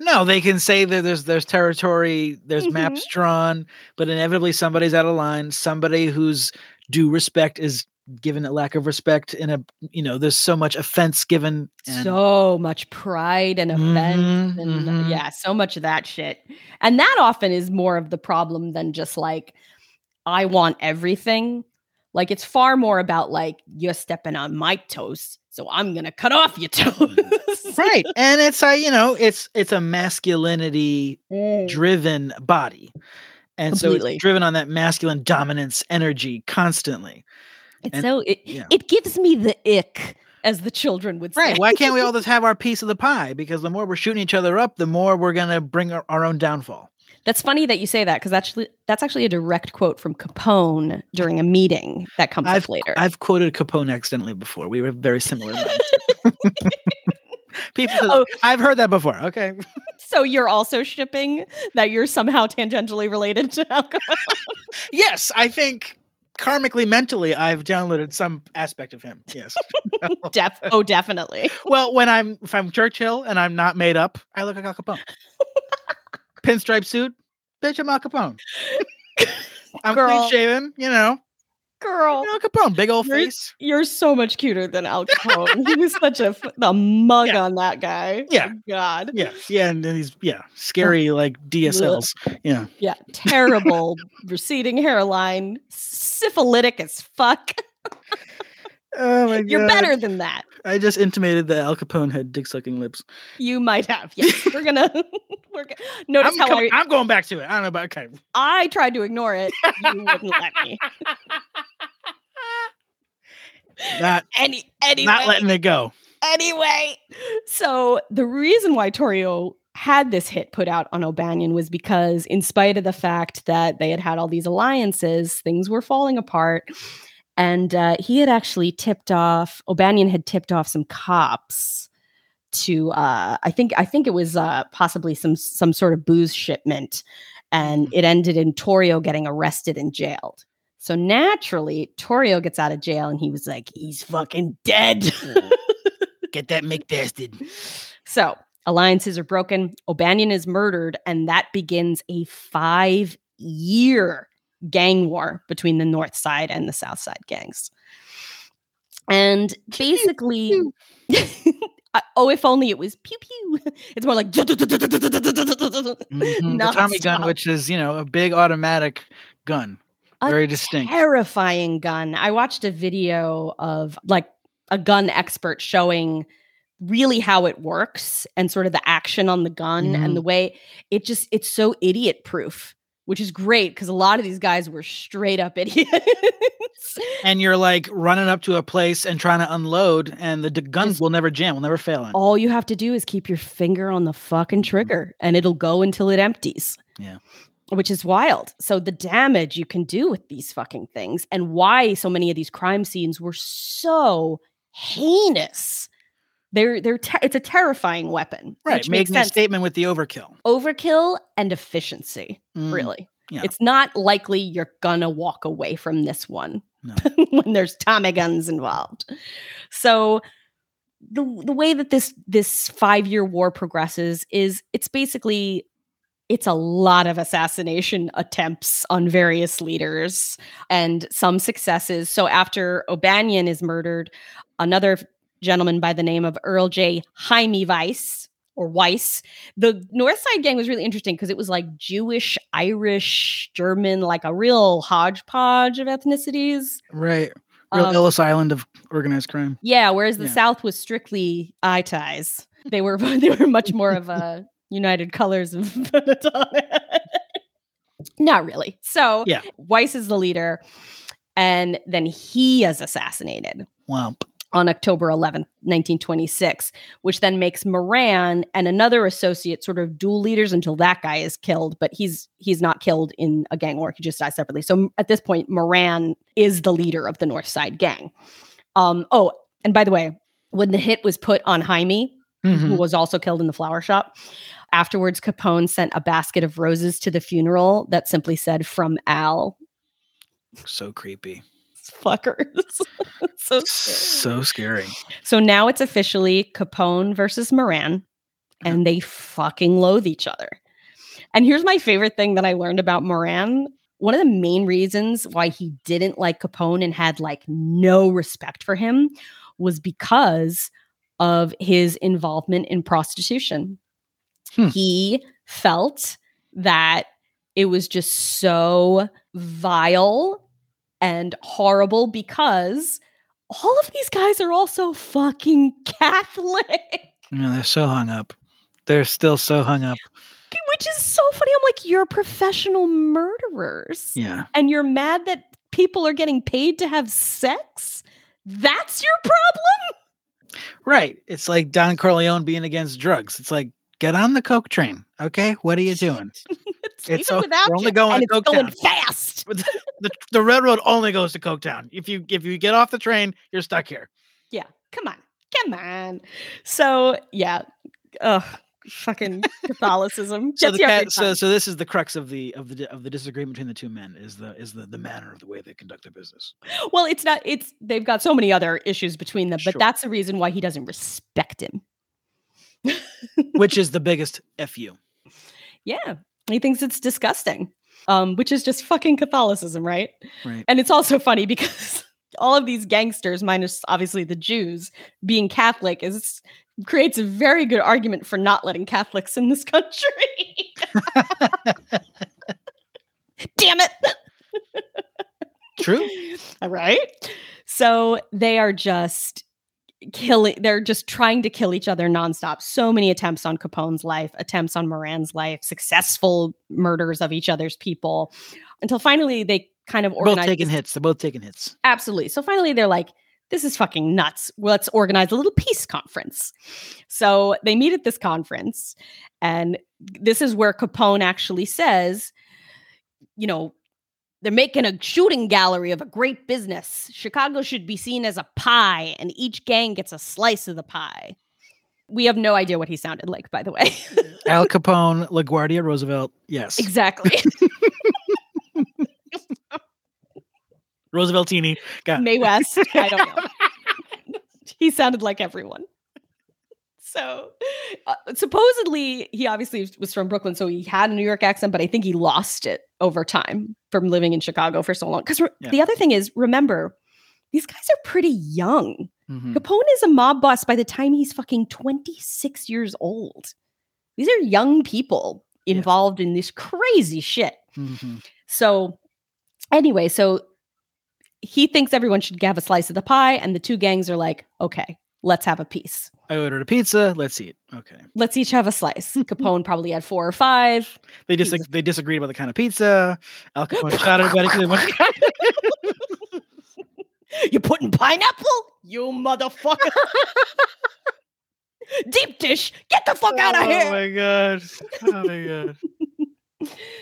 Speaker 2: No, they can say that there's there's territory, there's mm-hmm. maps drawn, but inevitably somebody's out of line. Somebody whose due respect is given a lack of respect in a you know there's so much offense given
Speaker 1: and... so much pride and offense mm-hmm, and uh, mm-hmm. yeah so much of that shit and that often is more of the problem than just like i want everything like it's far more about like you're stepping on my toes so i'm gonna cut off your toes
Speaker 2: right [laughs] and it's a you know it's it's a masculinity mm. driven body and Completely. so it's driven on that masculine dominance energy constantly
Speaker 1: it's and, so it, yeah. it gives me the ick as the children would say.
Speaker 2: Right. Why can't we all just have our piece of the pie? Because the more we're shooting each other up, the more we're going to bring our, our, own downfall.
Speaker 1: That's funny that you say that because actually that's actually a direct quote from Capone during a meeting that comes
Speaker 2: I've,
Speaker 1: up later.
Speaker 2: I've quoted Capone accidentally before. We were very similar. [laughs] People, oh. I've heard that before. Okay.
Speaker 1: So you're also shipping that you're somehow tangentially related to alcohol.
Speaker 2: yes, I think karmically, mentally, I've downloaded some aspect of him. Yes. [laughs]
Speaker 1: Def- oh, definitely.
Speaker 2: well, when I'm if I'm Churchill and I'm not made up, I look like Al Capone. [laughs] Pinstripe suit, bitch, I'm Al Capone. [laughs] I'm clean shaven, you know.
Speaker 1: Girl,
Speaker 2: Al Capone, big old
Speaker 1: you're,
Speaker 2: face.
Speaker 1: You're so much cuter than Al Capone. he was such a the mug yeah. on that guy.
Speaker 2: Yeah,
Speaker 1: oh, God.
Speaker 2: Yeah, yeah, and he's yeah, scary like DSLs. Yeah,
Speaker 1: yeah, terrible receding hairline, syphilitic as fuck.
Speaker 2: Oh my God.
Speaker 1: You're better than that.
Speaker 2: I just intimated that Al Capone had dick sucking lips.
Speaker 1: You might have. Yes. [laughs] We're gonna [laughs] we're gonna notice
Speaker 2: I'm
Speaker 1: how
Speaker 2: I, am going back to it. I don't know about okay.
Speaker 1: I tried to ignore it. You wouldn't let me. [laughs]
Speaker 2: Not
Speaker 1: any anyway.
Speaker 2: Not letting it go.
Speaker 1: Anyway, so the reason why Torrio had this hit put out on O'Banion was because, in spite of the fact that they had had all these alliances, things were falling apart and uh, he had actually tipped off O'Banion had tipped off some cops to uh, I think I think it was uh, possibly some some sort of booze shipment, and mm. it ended in Torrio getting arrested and jailed. So naturally, Torrio gets out of jail, and he was like, "He's fucking dead." [laughs]
Speaker 2: Get that McBastard.
Speaker 1: So alliances are broken. O'Banion is murdered, and that begins a five year gang war between the North Side and the South Side gangs. And basically, oh, if only it was pew pew. It's more like mm-hmm.
Speaker 2: the Tommy gun, which is you know a big automatic gun, very distinct,
Speaker 1: terrifying gun. I watched a video of like a gun expert showing really how it works and sort of the action on the gun mm. and mm-hmm. the way it just it's so idiot proof which is great because a lot of these guys were straight up [laughs] idiots.
Speaker 2: and you're like running up to a place and trying to unload, and the d- guns Just, will never jam, will never fail. On.
Speaker 1: All you have to do is keep your finger on the fucking mm-hmm. trigger, and it'll go until it empties.
Speaker 2: Yeah.
Speaker 1: Which is wild. So the damage you can do with these fucking things, and why so many of these crime scenes were so heinous They're they're ter- it's a terrifying weapon.
Speaker 2: Right, making a statement with the overkill.
Speaker 1: Overkill and efficiency, mm. really. Yeah. It's not likely you're gonna walk away from this one no. [laughs] when there's Tommy guns involved. So the the way that this this five year war progresses is it's basically it's a lot of assassination attempts on various leaders and some successes. So after O'Banion is murdered, another gentleman by the name of Earl J. Hymie Weiss or Weiss. The North Side Gang was really interesting because it was like Jewish, Irish, German, like a real hodgepodge of ethnicities.
Speaker 2: Right. Real um, Ellis Island of organized crime.
Speaker 1: Yeah, whereas the yeah. South was strictly eye ties. They were [laughs] they were much more of a [laughs] United Colors of [laughs] Not really. So yeah. Weiss is the leader, and then he is assassinated.
Speaker 2: Wow
Speaker 1: on October 11th, 1926, which then makes Moran and another associate sort of dual leaders until that guy is killed, but he's he's not killed in a gang war. He just dies separately. So at this point, Moran is the leader of the North Side gang. Um, oh, and by the way, when the hit was put on Hymie, mm-hmm. who was also killed in the flower shop, afterwards Capone sent a basket of roses to the funeral that simply said from Al.
Speaker 2: So creepy
Speaker 1: fuckers. [laughs] so
Speaker 2: scary. so scary.
Speaker 1: So now it's officially Capone versus Moran, and they fucking loathe each other. And here's my favorite thing that I learned about Moran. One of the main reasons why he didn't like Capone and had like no respect for him was because of his involvement in prostitution. Hmm. He felt that it was just so vile and horrible because all of these guys are also fucking Catholic. [laughs]
Speaker 2: Yeah, they're so hung up. They're still so hung up.
Speaker 1: Which is so funny. I'm like, you're professional murderers.
Speaker 2: Yeah.
Speaker 1: And you're mad that people are getting paid to have sex? That's your problem?
Speaker 2: Right. It's like Don Corleone being against drugs. It's like, get on the coke train. Okay, what are you doing? [laughs]
Speaker 1: it's, it's even without we're only going and it's going fast. [laughs]
Speaker 2: the, the railroad only goes to Coketown. If you if you get off the train, you're stuck here.
Speaker 1: Yeah, come on, come on. So yeah, ugh, fucking Catholicism.
Speaker 2: so, the, so so this is the crux of the of the of the disagreement between the two men is the is the the manner of the way they conduct their business.
Speaker 1: Well, it's not. It's they've got so many other issues between them, but sure. that's the reason why he doesn't respect him.
Speaker 2: Which is [laughs] the biggest fu.
Speaker 1: Yeah, he thinks it's disgusting, um, which is just fucking Catholicism, right?
Speaker 2: Right.
Speaker 1: And it's also [laughs] funny because [laughs] all of these gangsters, minus obviously the Jews, being Catholic is creates a very good argument for not letting Catholics in this [laughs] country. Damn it.
Speaker 2: True.
Speaker 1: All right. So they are just killing they're just trying to kill each other nonstop. So many attempts on capone's life attempts on moran's life successful murders of each other's people until finally they kind of
Speaker 2: organize both taking hits. They're both taking hits.
Speaker 1: Absolutely. So finally they're like this is fucking nuts. Let's organize a little peace conference. So they meet at this conference and this is where capone actually says you know they're making a shooting gallery of a great business. Chicago should be seen as a pie, and each gang gets a slice of the pie. We have no idea what he sounded like, by the way. [laughs]
Speaker 2: Al Capone, LaGuardia Roosevelt. Yes.
Speaker 1: Exactly. [laughs]
Speaker 2: Rooseveltini.
Speaker 1: Got Mae West. I don't [laughs] know. he sounded like everyone so uh, supposedly he obviously was from Brooklyn, so he had a New York accent, but I think he lost it over time from living in Chicago for so long. Because re- yeah. the other thing is, remember, these guys are pretty young. Mm-hmm. Capone is a mob boss by the time he's fucking 26 years old. These are young people involved in this crazy shit. Mm-hmm. So, anyway, so he thinks everyone should have a slice of the pie, and the two gangs are like, okay, let's have a piece.
Speaker 2: I ordered a pizza. Let's eat. Okay.
Speaker 1: Let's each have a slice. [laughs] Capone probably had four or five.
Speaker 2: They just dis- they disagreed about the kind of pizza. Al [laughs] Capone shot everybody. [laughs]
Speaker 1: you putting pineapple? You motherfucker. Deep dish. Get the fuck out of oh here.
Speaker 2: Oh my god. Oh my god.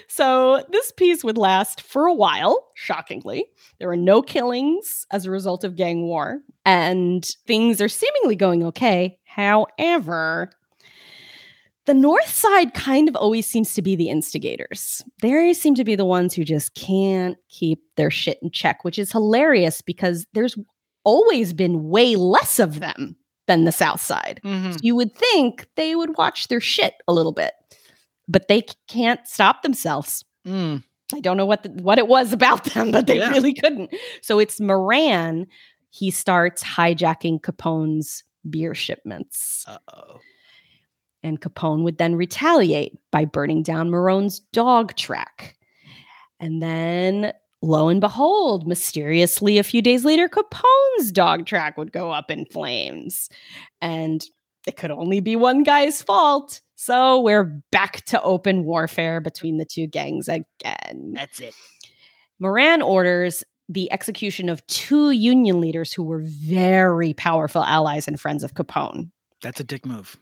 Speaker 1: So this piece would last for a while, shockingly. There were no killings as a result of gang war, and things are seemingly going okay. However, the North Side kind of always seems to be the instigators. They seem to be the ones who just can't keep their shit in check, which is hilarious because there's always been way less of them than the South Side. Mm-hmm. So you would think they would watch their shit a little bit, but they can't stop themselves. Mm. I don't know what the, what it was about them, but they yeah. really couldn't. So it's Moran. He starts hijacking Capone's beer shipments. Uh-oh. And Capone would then retaliate by burning down Marone's dog track. And then, lo and behold, mysteriously, a few days later, Capone's dog track would go up in flames. And it could only be one guy's fault. So we're back to open warfare between the two gangs again.
Speaker 2: That's it.
Speaker 1: Moran orders the execution of two union leaders who were very powerful allies and friends of Capone.
Speaker 2: That's a dick move.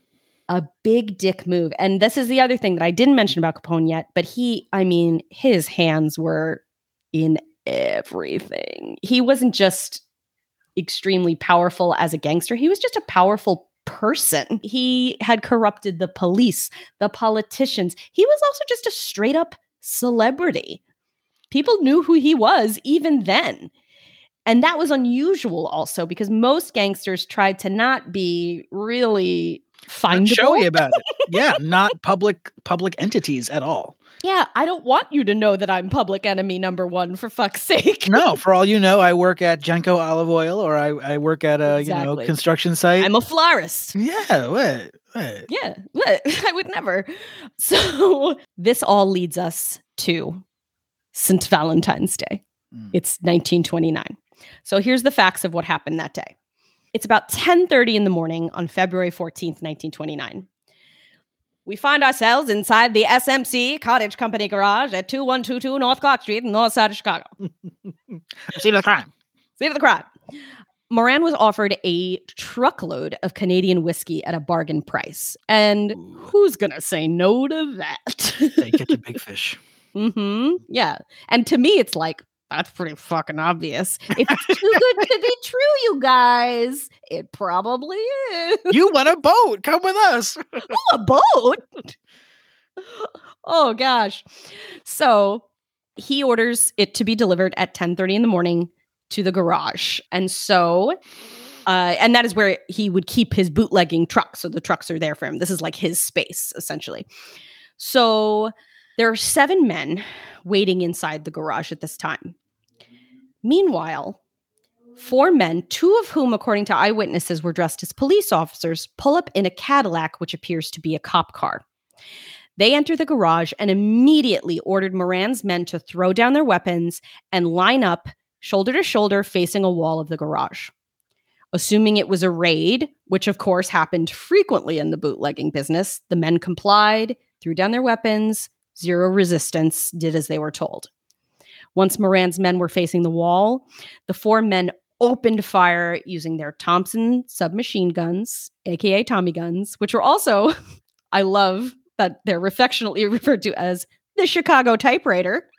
Speaker 1: A big dick move. And this is the other thing that I didn't mention about Capone yet, but he, I mean, his hands were in everything. He wasn't just extremely powerful as a gangster, he was just a powerful person. He had corrupted the police, the politicians. He was also just a straight up celebrity. People knew who he was even then. And that was unusual also because most gangsters tried to not be really findable.
Speaker 2: showy about it. Yeah, not public public entities at all.
Speaker 1: Yeah, I don't want you to know that I'm public enemy number one for fuck's sake.
Speaker 2: no, [laughs] for all you know, I work at Genco Olive Oil or I, I work at a exactly. you know construction site.
Speaker 1: I'm a florist.
Speaker 2: Yeah, what? what?
Speaker 1: Yeah, what? [laughs] I would never. So [laughs] this all leads us to St. Valentine's Day. Mm. It's 1929. So here's the facts of what happened that day. It's about 10:30 in the morning on February 14th, 1929 we find ourselves inside the SMC Cartage Company garage at 2122 North Clark Street in north side of Chicago. [laughs]
Speaker 2: Scene of the crime.
Speaker 1: Scene of the crime. Moran was offered a truckload of Canadian whiskey at a bargain price. And who's going to say no to that?
Speaker 2: they catch a big [laughs] fish.
Speaker 1: Mm-hmm. Yeah. And to me, it's like, that's pretty fucking obvious. If it's too good to be [laughs] true, you guys, it probably is.
Speaker 2: You want a boat? Come with us. [laughs]
Speaker 1: oh, a boat? [laughs] oh gosh. So he orders it to be delivered at 10:30 in the morning to the garage. And so uh, and that is where he would keep his bootlegging trucks. So the trucks are there for him. This is like his space, essentially. So there are seven men waiting inside the garage at this time. Meanwhile, four men, two of whom, according to eyewitnesses, were dressed as police officers, pull up in a Cadillac, which appears to be a cop car. They enter the garage and immediately ordered Moran's men to throw down their weapons and line up shoulder to shoulder facing a wall of the garage. Assuming it was a raid, which of course happened frequently in the bootlegging business, the men complied, threw down their weapons, zero resistance, did as they were told. Once Moran's men were facing the wall, the four men opened fire using their Thompson submachine guns, aka Tommy guns, which were also, [laughs] I love that they're affectionately [laughs] referred to as the Chicago typewriter.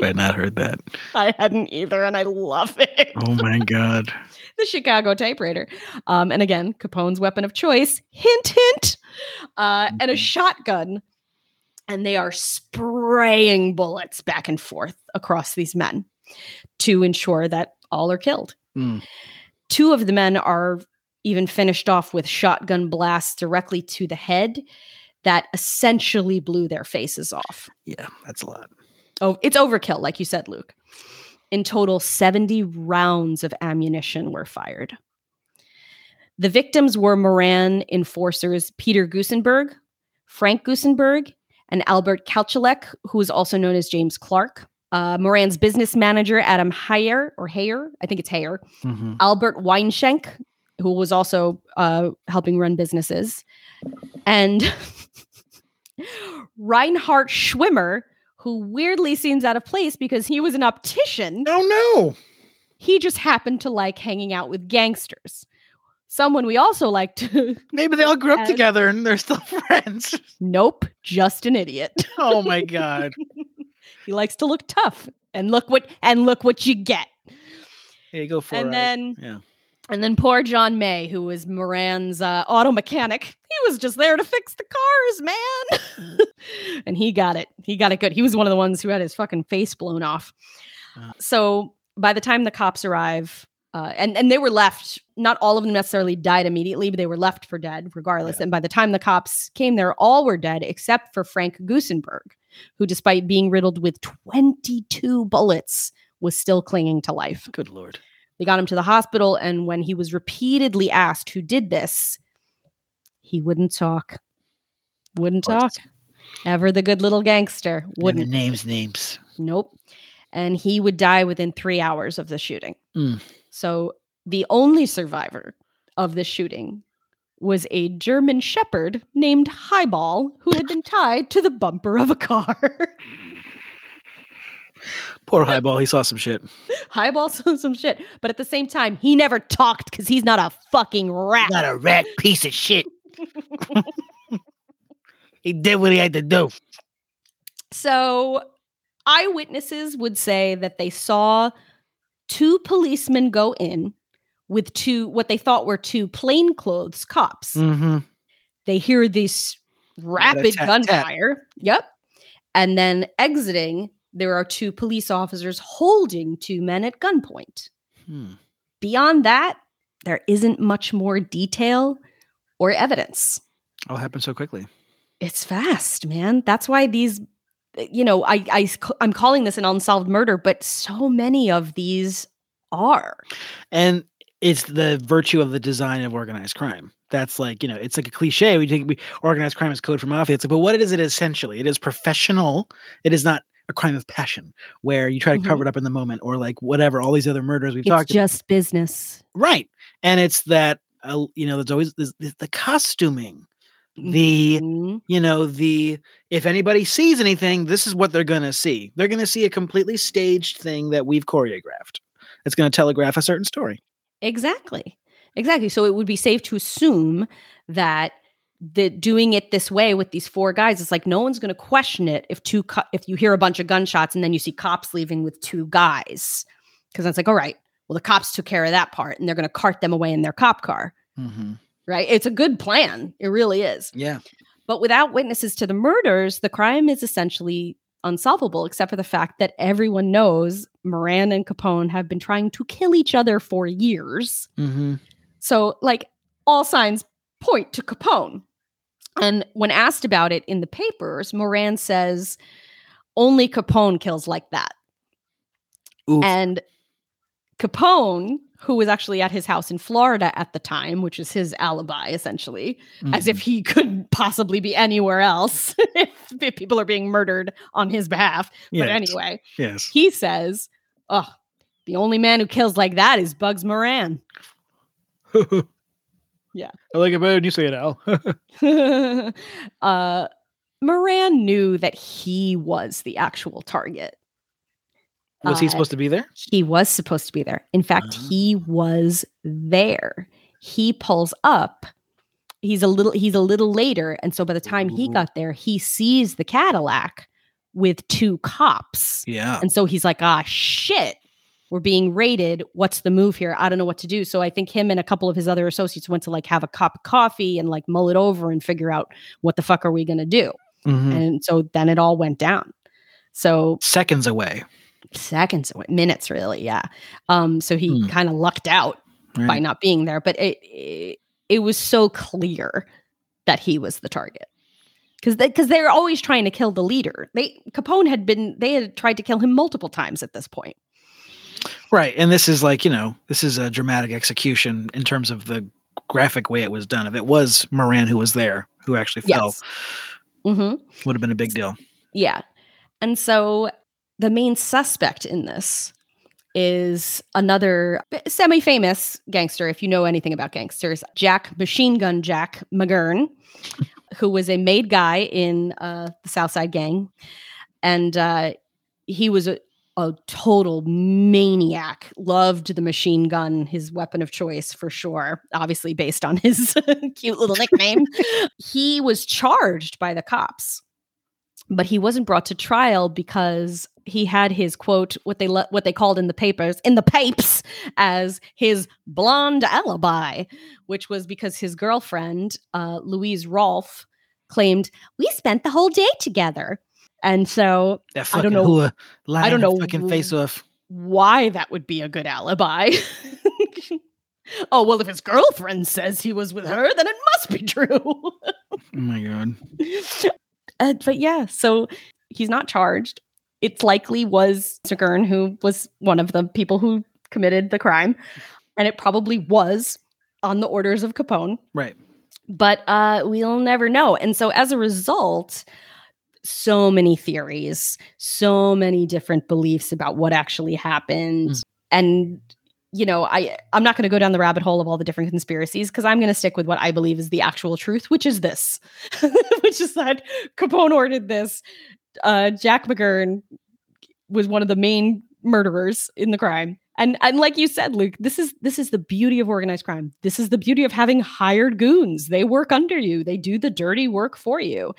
Speaker 2: I had not heard that. [laughs]
Speaker 1: I hadn't either, and I love it.
Speaker 2: Oh my god.
Speaker 1: the Chicago typewriter. Um, and again, Capone's weapon of choice, hint, hint, uh, and a mm-hmm. shotgun and they are spraying bullets back and forth across these men to ensure that all are killed. Mm. Two of the men are even finished off with shotgun blasts directly to the head that essentially blew their faces off.
Speaker 2: Yeah, that's a lot.
Speaker 1: Oh, it's overkill, like you said, Luke. In total, 70 rounds of ammunition were fired. The victims were Moran enforcers Peter Gusenberg, Frank Gusenberg, and Albert Kachellek, who is also known as James Clark. Uh, Moran's business manager, Adam Hayer, or Hayer, I think it's Hayer. Mm-hmm. Albert Weinschenk, who was also uh, helping run businesses. And [laughs] Reinhard Schwimmer, who weirdly seems out of place because he was an optician.
Speaker 2: Oh, no.
Speaker 1: He just happened to like hanging out with gangsters someone we also like to. [laughs]
Speaker 2: Maybe they all grew up together and they're still [laughs] friends.
Speaker 1: Nope, just an idiot. [laughs]
Speaker 2: oh my god.
Speaker 1: he likes to look tough, and look what and look what you get.
Speaker 2: You go for.
Speaker 1: And then
Speaker 2: yeah.
Speaker 1: And then poor John May, who was Moran's uh, auto mechanic, he was just there to fix the cars, man. and he got it. He got it good. He was one of the ones who had his fucking face blown off. Uh. So by the time the cops arrive, uh, and and they were left. Not all of them necessarily died immediately, but they were left for dead regardless. Yeah. And by the time the cops came there, all were dead except for Frank Gusenberg, who, despite being riddled with 22 bullets, was still clinging to life.
Speaker 2: Good lord.
Speaker 1: They got him to the hospital, and when he was repeatedly asked who did this, he wouldn't talk. Wouldn't talk. Ever the good little gangster. Wouldn't.
Speaker 2: names, names.
Speaker 1: Nope. And he would die within three hours of the shooting.
Speaker 2: Mm.
Speaker 1: So the only survivor of the shooting was a German shepherd named Highball who had been tied to the bumper of a car. [laughs]
Speaker 2: Poor Highball, he saw some shit.
Speaker 1: Highball [laughs] saw some shit, but at the same time, he never talked because he's not a fucking rat.
Speaker 2: Not a rat piece of shit. [laughs] he did what he had to do.
Speaker 1: So, eyewitnesses would say that they saw two policemen go in with two what they thought were two plainclothes cops.
Speaker 2: Mm-hmm.
Speaker 1: They hear this rapid tap, gunfire. Tap. Yep. And then exiting, there are two police officers holding two men at gunpoint.
Speaker 2: Hmm.
Speaker 1: Beyond that, there isn't much more detail or evidence.
Speaker 2: All happened so quickly.
Speaker 1: It's fast, man. That's why these, you know, I, I I'm calling this an unsolved murder, but so many of these are.
Speaker 2: And it's the virtue of the design of organized crime. That's like, you know, it's like a cliche. We think we organized crime is code for mafia. It's like, but what is it essentially? It is professional. It is not a crime of passion where you try to mm-hmm. cover it up in the moment or like whatever all these other murders we've
Speaker 1: it's
Speaker 2: talked
Speaker 1: just about. business
Speaker 2: right and it's that uh, you know there's always this, the costuming the mm-hmm. you know the if anybody sees anything this is what they're going to see. They're going to see a completely staged thing that we've choreographed. It's going to telegraph a certain story.
Speaker 1: Exactly. Exactly. So it would be safe to assume that the doing it this way with these four guys it's like no one's going to question it if two co- if you hear a bunch of gunshots and then you see cops leaving with two guys. Because it's like all right. Well the cops took care of that part and they're going to cart them away in their cop car.
Speaker 2: Mm-hmm.
Speaker 1: Right it's a good plan it really is
Speaker 2: yeah
Speaker 1: but without witnesses to the murders the crime is essentially unsolvable except for the fact that everyone knows moran and capone have been trying to kill each other for years
Speaker 2: mm-hmm.
Speaker 1: so like all signs point to capone and when asked about it in the papers, Moran says only Capone kills like that. Oof. And Capone, who was actually at his house in Florida at the time, which is his alibi essentially, mm-hmm. as if mm-hmm. he couldn't possibly be anywhere else [laughs] if, if, people are being murdered on his behalf. Yes. But anyway,
Speaker 2: yes.
Speaker 1: he says, Oh, the only man who kills like that is Bugs Moran. [laughs] Yeah.
Speaker 2: I like it better when you say it, Al. [laughs]
Speaker 1: uh, Moran knew that he was the actual target.
Speaker 2: Was uh, he supposed to be there?
Speaker 1: He was supposed to be there. In fact, uh-huh. he was there. He pulls up. He's a little he's a little later and so by the time Ooh. he got there, he sees the Cadillac with two cops.
Speaker 2: Yeah.
Speaker 1: And so he's like, "Ah, shit we're being raided. What's the move here? I don't know what to do. So I think him and a couple of his other associates went to like have a cup of coffee and like mull it over and figure out what the fuck are we going to do. Mm-hmm. And so then it all went down. So
Speaker 2: seconds away.
Speaker 1: Seconds minutes really, yeah. Um so he mm. kind of lucked out right. by not being there, but it, it it was so clear that he was the target because they, because they're always trying to kill the leader. They Capone had been they had tried to kill him multiple times at this point.
Speaker 2: Right. And this is like, you know, this is a dramatic execution in terms of the graphic way it was done. If it was Moran who was there, who actually fell, yes.
Speaker 1: mm-hmm.
Speaker 2: would have been a big deal.
Speaker 1: Yeah. And so the main suspect in this is another semi famous gangster, if you know anything about gangsters, Jack Machine Gun Jack McGurn, who was a made guy in uh, the Southside Gang. And uh, he was a, a total maniac. Loved the machine gun, his weapon of choice for sure, obviously based on his [laughs] cute little nickname. [laughs] he was charged by the cops but he wasn't brought to trial because he had his quote what they le- what they called in the papers in the papes as his blonde alibi which was because his girlfriend uh, louise rolfe claimed we spent the whole day together. And so i don't know
Speaker 2: i don't know fucking face off.
Speaker 1: why that would be a good alibi. [laughs] Oh well if his girlfriend says he was with her then it must be true. Oh
Speaker 2: my god [laughs]
Speaker 1: uh, but yeah so he's not charged it's likely was Stagern who was one of the people who committed the crime. And it probably was on the orders of Capone.
Speaker 2: Right.
Speaker 1: But uh, we'll never know. And so as a result, so many theories, so many different beliefs about what actually happened. Mm. And you know, I I'm not going to go down the rabbit hole of all the different conspiracies because I'm going to stick with what I believe is the actual truth, which is this, [laughs] which is that Capone ordered this uh, Jack McGurn was one of the main murderers in the crime. And and like you said, Luke, this is this is the beauty of organized crime. This is the beauty of having hired goons. They work under you. They do the dirty work for you.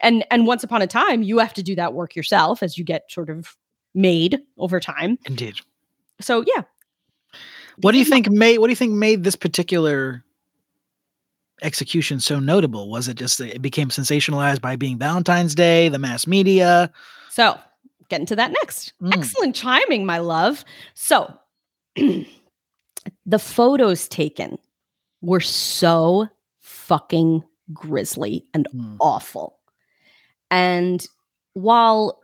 Speaker 1: And and once upon a time, you have to do that work yourself as you get sort of made over time.
Speaker 2: Indeed.
Speaker 1: So yeah.
Speaker 2: What do you think made what do you think made this particular execution so notable? Was it just it became sensationalized by being Valentine's Day, the mass media?
Speaker 1: So, getting to that next. Mm. Excellent chiming, my love. So, [clears throat] the photos taken were so fucking grisly and mm. awful. And while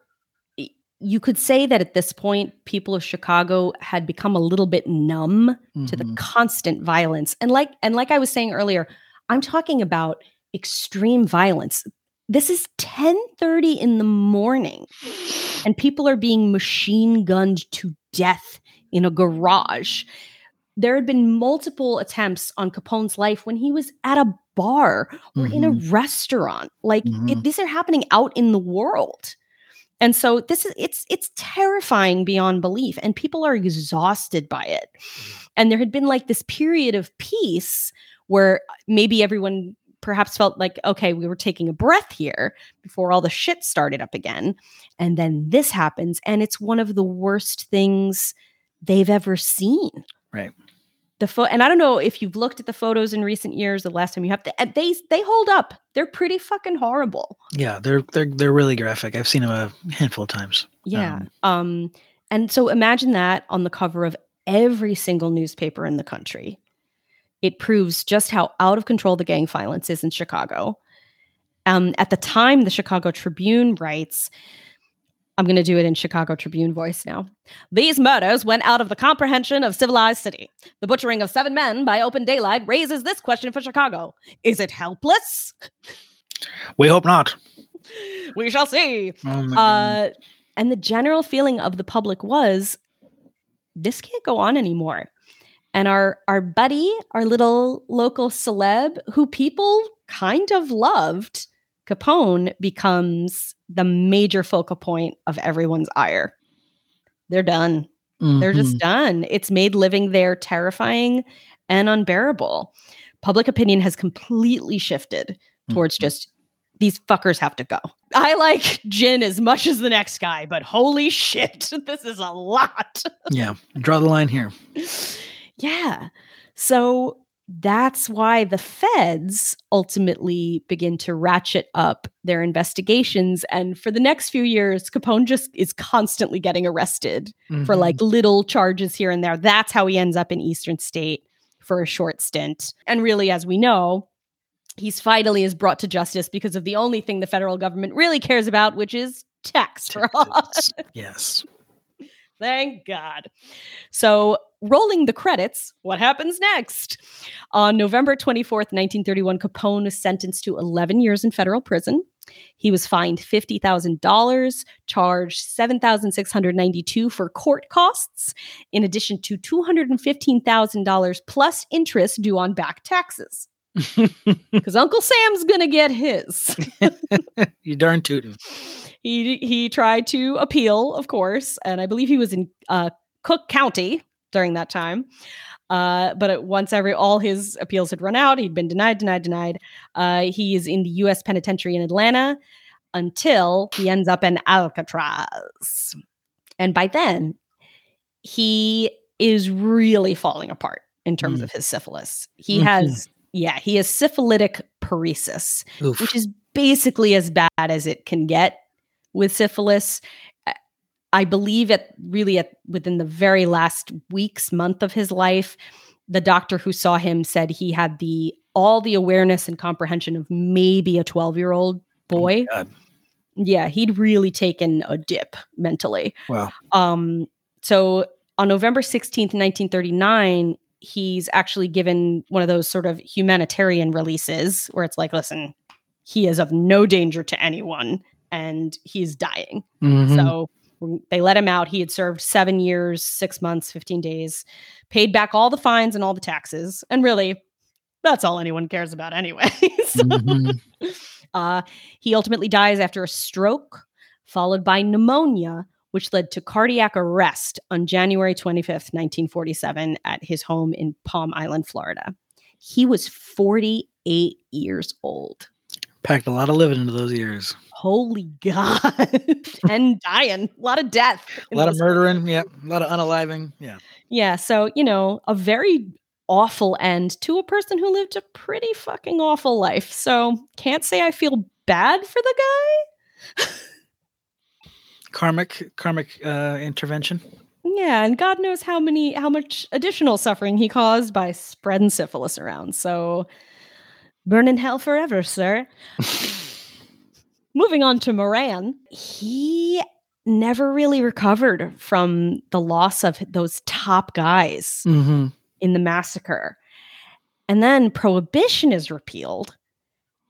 Speaker 1: you could say that at this point, people of Chicago had become a little bit numb mm-hmm. to the mm-hmm. constant violence. And like and like I was saying earlier, I'm talking about extreme violence. This is 10:30 in the morning and people are being machine gunned to death in a garage. There had been multiple attempts on Capone's life when he was at a bar or mm-hmm. in a mm-hmm. restaurant. Like mm-hmm. it, these are happening out in the world. And so this is it's it's terrifying beyond belief and people are exhausted by it. Mm-hmm. And there had been like this period of peace where uh, maybe everyone perhaps felt like, okay, we were taking a breath here before all the shit started up again. And then this happens, and it's one of the worst things they've ever seen.
Speaker 2: Right.
Speaker 1: The pho- and I don't know if you've looked at the photos in recent years. The last time you have to, they they hold up. They're pretty fucking horrible.
Speaker 2: Yeah, they're they're they're really graphic. I've seen them a handful of times.
Speaker 1: Yeah. Um, um and so imagine that on the cover of every single newspaper in the country it proves just how out of control the gang violence is in Chicago. Um, at the time, the Chicago Tribune writes, I'm going to do it in Chicago Tribune voice now. These murders went out of the comprehension of civilized city. The butchering of seven men by open daylight raises this question for Chicago Is it helpless?
Speaker 2: We hope not.
Speaker 1: We shall see. Oh uh, and the general feeling of the public was this can't go on anymore and our our buddy, our little local celeb who people kind of loved, Capone becomes the major focal point of everyone's ire. They're done. Mm-hmm. They're just mm-hmm. done. It's made living there terrifying and unbearable. Public opinion has completely shifted towards mm-hmm. just these fuckers have to go. I like gin as much as the next guy, but holy shit, [laughs] this is a lot.
Speaker 2: yeah, draw the line here. [laughs]
Speaker 1: Yeah. So that's why the feds ultimately begin to ratchet up their investigations. And for the next few years, Capone just is constantly getting arrested mm-hmm. for like little charges here and there. That's how he ends up in Eastern State for a short stint. And really, as we know, he's finally is brought to justice because of the only thing the federal government really cares about, which is tax fraud. [laughs]
Speaker 2: yes.
Speaker 1: Thank God. So, rolling the credits, what happens next? On November 24th, 1931, Capone was sentenced to 11 years in federal prison. He was fined $50,000, charged 7,692 for court costs, in addition to $215,000 plus interest due on back taxes. [laughs] Because Uncle Sam's gonna get his. [laughs]
Speaker 2: you darn tootin'.
Speaker 1: He he tried to appeal, of course, and I believe he was in uh, Cook County during that time. Uh, but once every all his appeals had run out, he'd been denied, denied, denied. Uh, he is in the U.S. Penitentiary in Atlanta. until he ends up in Alcatraz. And by then, he is really falling apart in terms mm. of his syphilis. He mm-hmm. has, yeah, he has syphilitic paresis, Oof. which is basically as bad as it can get with syphilis. I believe at really at within the very last weeks, month of his life, the doctor who saw him said he had the all the awareness and comprehension of maybe a 12 year old boy. Oh yeah, he'd really taken a dip mentally.
Speaker 2: Wow.
Speaker 1: Um, so on November 16th, 1939, he's actually given one of those sort of humanitarian releases where it's like, listen, he is of no danger to anyone and he's dying. Mm-hmm. So they let him out. He had served seven years, six months, 15 days, paid back all the fines and all the taxes. And really, that's all anyone cares about anyway. [laughs] so, mm-hmm. uh, he ultimately dies after a stroke, followed by pneumonia, which led to cardiac arrest on January 25th, 1947, at his home in Palm Island, Florida. He was 48 years old.
Speaker 2: Packed a lot of living into those years.
Speaker 1: Holy God. [laughs] and dying. A lot of death.
Speaker 2: A lot of murdering. Yeah. A lot of unaliving. Yeah.
Speaker 1: Yeah. So, you know, a very awful end to a person who lived a pretty fucking awful life. So, can't say I feel bad for the guy.
Speaker 2: karmic karmic uh, intervention.
Speaker 1: Yeah, and God knows how many how much additional suffering he caused by spreading syphilis around. So burn in hell forever, sir. [laughs] Moving on to Moran, he never really recovered from the loss of those top guys mm-hmm. in the massacre. And then prohibition is repealed.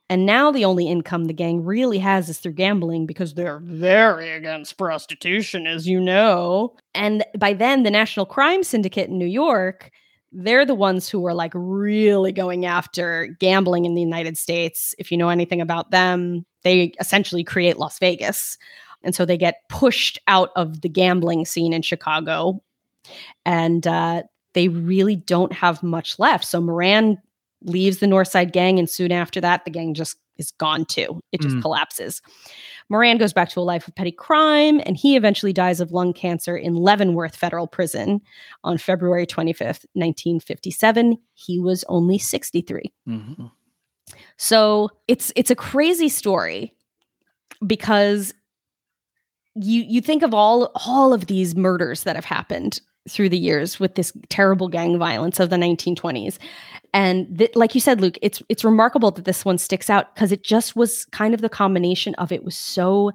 Speaker 1: And now the only income the gang really has is through gambling because they're very against prostitution, as you know. And by then, the National Crime Syndicate in New York, they're the ones who are like really going after gambling in the United States. If you know anything about them, they essentially create Las Vegas. And so they get pushed out of the gambling scene in Chicago. And uh, they really don't have much left. So Moran leaves the Northside gang, and soon after that, the gang just is gone too. It just mm. collapses. Moran goes back to a life of petty crime, and he eventually dies of lung cancer in Leavenworth Federal Prison on February 25th, 1957. He was only 63. Mm-hmm. So it's it's a crazy story because you you think of all all of these murders that have happened through the years with this terrible gang violence of the 1920s and th- like you said luke it's it's remarkable that this one sticks out because it just was kind of the combination of it was so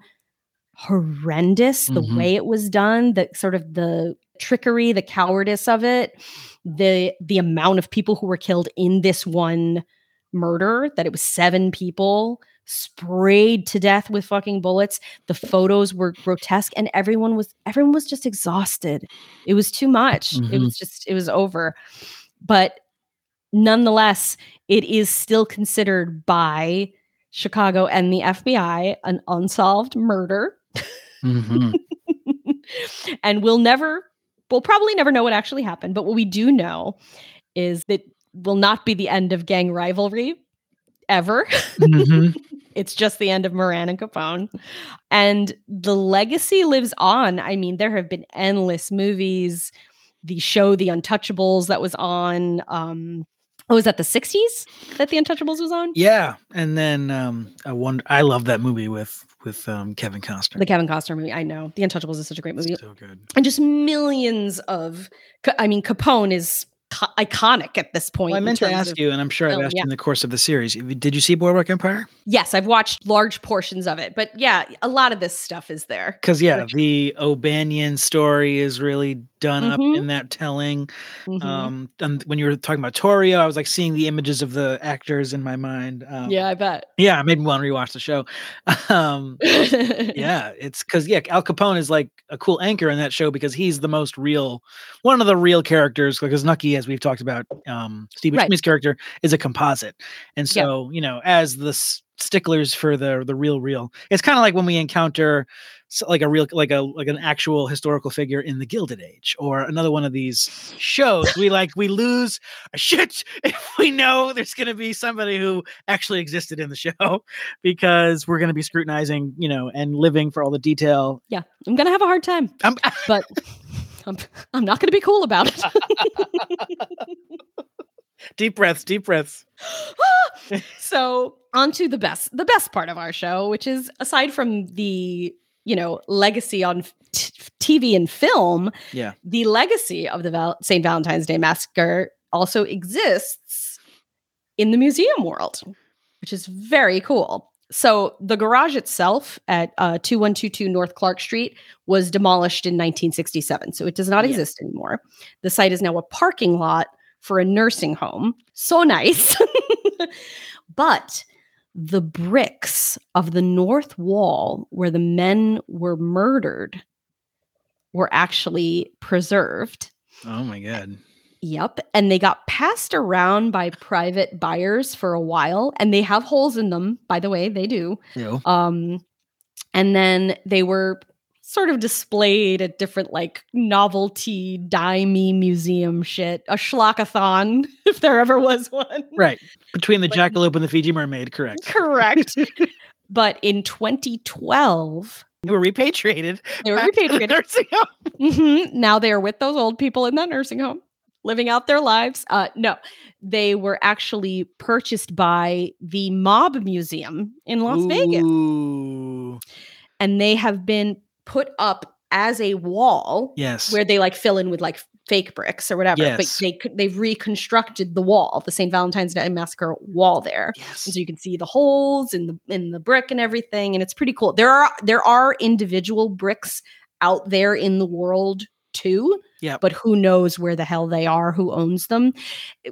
Speaker 1: horrendous the mm-hmm. way it was done the sort of the trickery the cowardice of it the the amount of people who were killed in this one murder that it was seven people sprayed to death with fucking bullets. The photos were grotesque and everyone was everyone was just exhausted. It was too much. Mm-hmm. It was just it was over. But nonetheless, it is still considered by Chicago and the FBI an unsolved murder. Mm-hmm. [laughs] and we'll never we'll probably never know what actually happened, but what we do know is that will not be the end of gang rivalry ever. Mm-hmm. [laughs] it's just the end of Moran and Capone. And the legacy lives on. I mean, there have been endless movies. The show The Untouchables that was on um Oh, was that the 60s that The Untouchables was on?
Speaker 2: Yeah. And then um I wonder I love that movie with with um Kevin Costner.
Speaker 1: The Kevin Costner movie. I know. The Untouchables is such a great movie.
Speaker 2: So good.
Speaker 1: And just millions of I mean Capone is iconic at this point.
Speaker 2: Well, I meant to ask you, and I'm sure I've oh, asked yeah. you in the course of the series. Did you see Boardwalk Empire?
Speaker 1: Yes, I've watched large portions of it, but yeah, a lot of this stuff is there.
Speaker 2: Because yeah, Which, the O'Banion story is really done mm-hmm. up in that telling. Mm-hmm. Um, and when you were talking about Torrio, I was like seeing the images of the actors in my mind. Um,
Speaker 1: yeah, I bet.
Speaker 2: Yeah, it made me want to rewatch the show. [laughs] um, [laughs] yeah, it's because yeah, Al Capone is like a cool anchor in that show because he's the most real, one of the real characters. Because Nucky, as we've talked about, um, Steve Buscemi's right. character is a composite, and so yeah. you know, as this sticklers for the the real real. It's kind of like when we encounter like a real like a like an actual historical figure in the Gilded Age or another one of these shows. we like we lose a shit [laughs] if we know there's going to be somebody who actually existed in the show [laughs] because we're going to be scrutinizing, you know, and living for all the detail.
Speaker 1: Yeah, I'm going to have a hard time. I'm, [laughs] but I'm, I'm not going to be cool about it.
Speaker 2: deep breaths, deep breaths. [gasps]
Speaker 1: so, on to the best the best part of our show, which is aside from the, you know, legacy on t- TV and film,
Speaker 2: yeah.
Speaker 1: The legacy of the Val- St. Valentine's Day massacre also exists in the museum world, which is very cool. So the garage itself at uh, 2122 North Clark Street was demolished in 1967. So it does not yeah. exist anymore. The site is now a parking lot for a nursing home. So nice. [laughs] but the bricks of the north wall where the men were murdered were actually preserved.
Speaker 2: Oh my God.
Speaker 1: Yep. And they got passed around by private buyers for a while. And they have holes in them, by the way, they do.
Speaker 2: Yeah.
Speaker 1: Um, and then they were sort of displayed at different like novelty dimey museum shit, a schlockathon, [laughs] if there ever was one.
Speaker 2: Right. Between the jackalope and the Fiji mermaid, correct.
Speaker 1: Correct. [laughs] but in 2012,
Speaker 2: they were repatriated.
Speaker 1: They were repatriated. The nursing home. Mm-hmm. Now they are with those old people in that nursing home, living out their lives. Uh, no, they were actually purchased by the Mob Museum in Las Ooh. Vegas. And they have been put up as a wall.
Speaker 2: Yes.
Speaker 1: Where they like fill in with like fake bricks or whatever. Yes. But they they've reconstructed the wall, the St. Valentine's Day massacre wall there.
Speaker 2: Yes.
Speaker 1: And so you can see the holes in the in the brick and everything. And it's pretty cool. There are there are individual bricks out there in the world too.
Speaker 2: Yeah.
Speaker 1: But who knows where the hell they are, who owns them.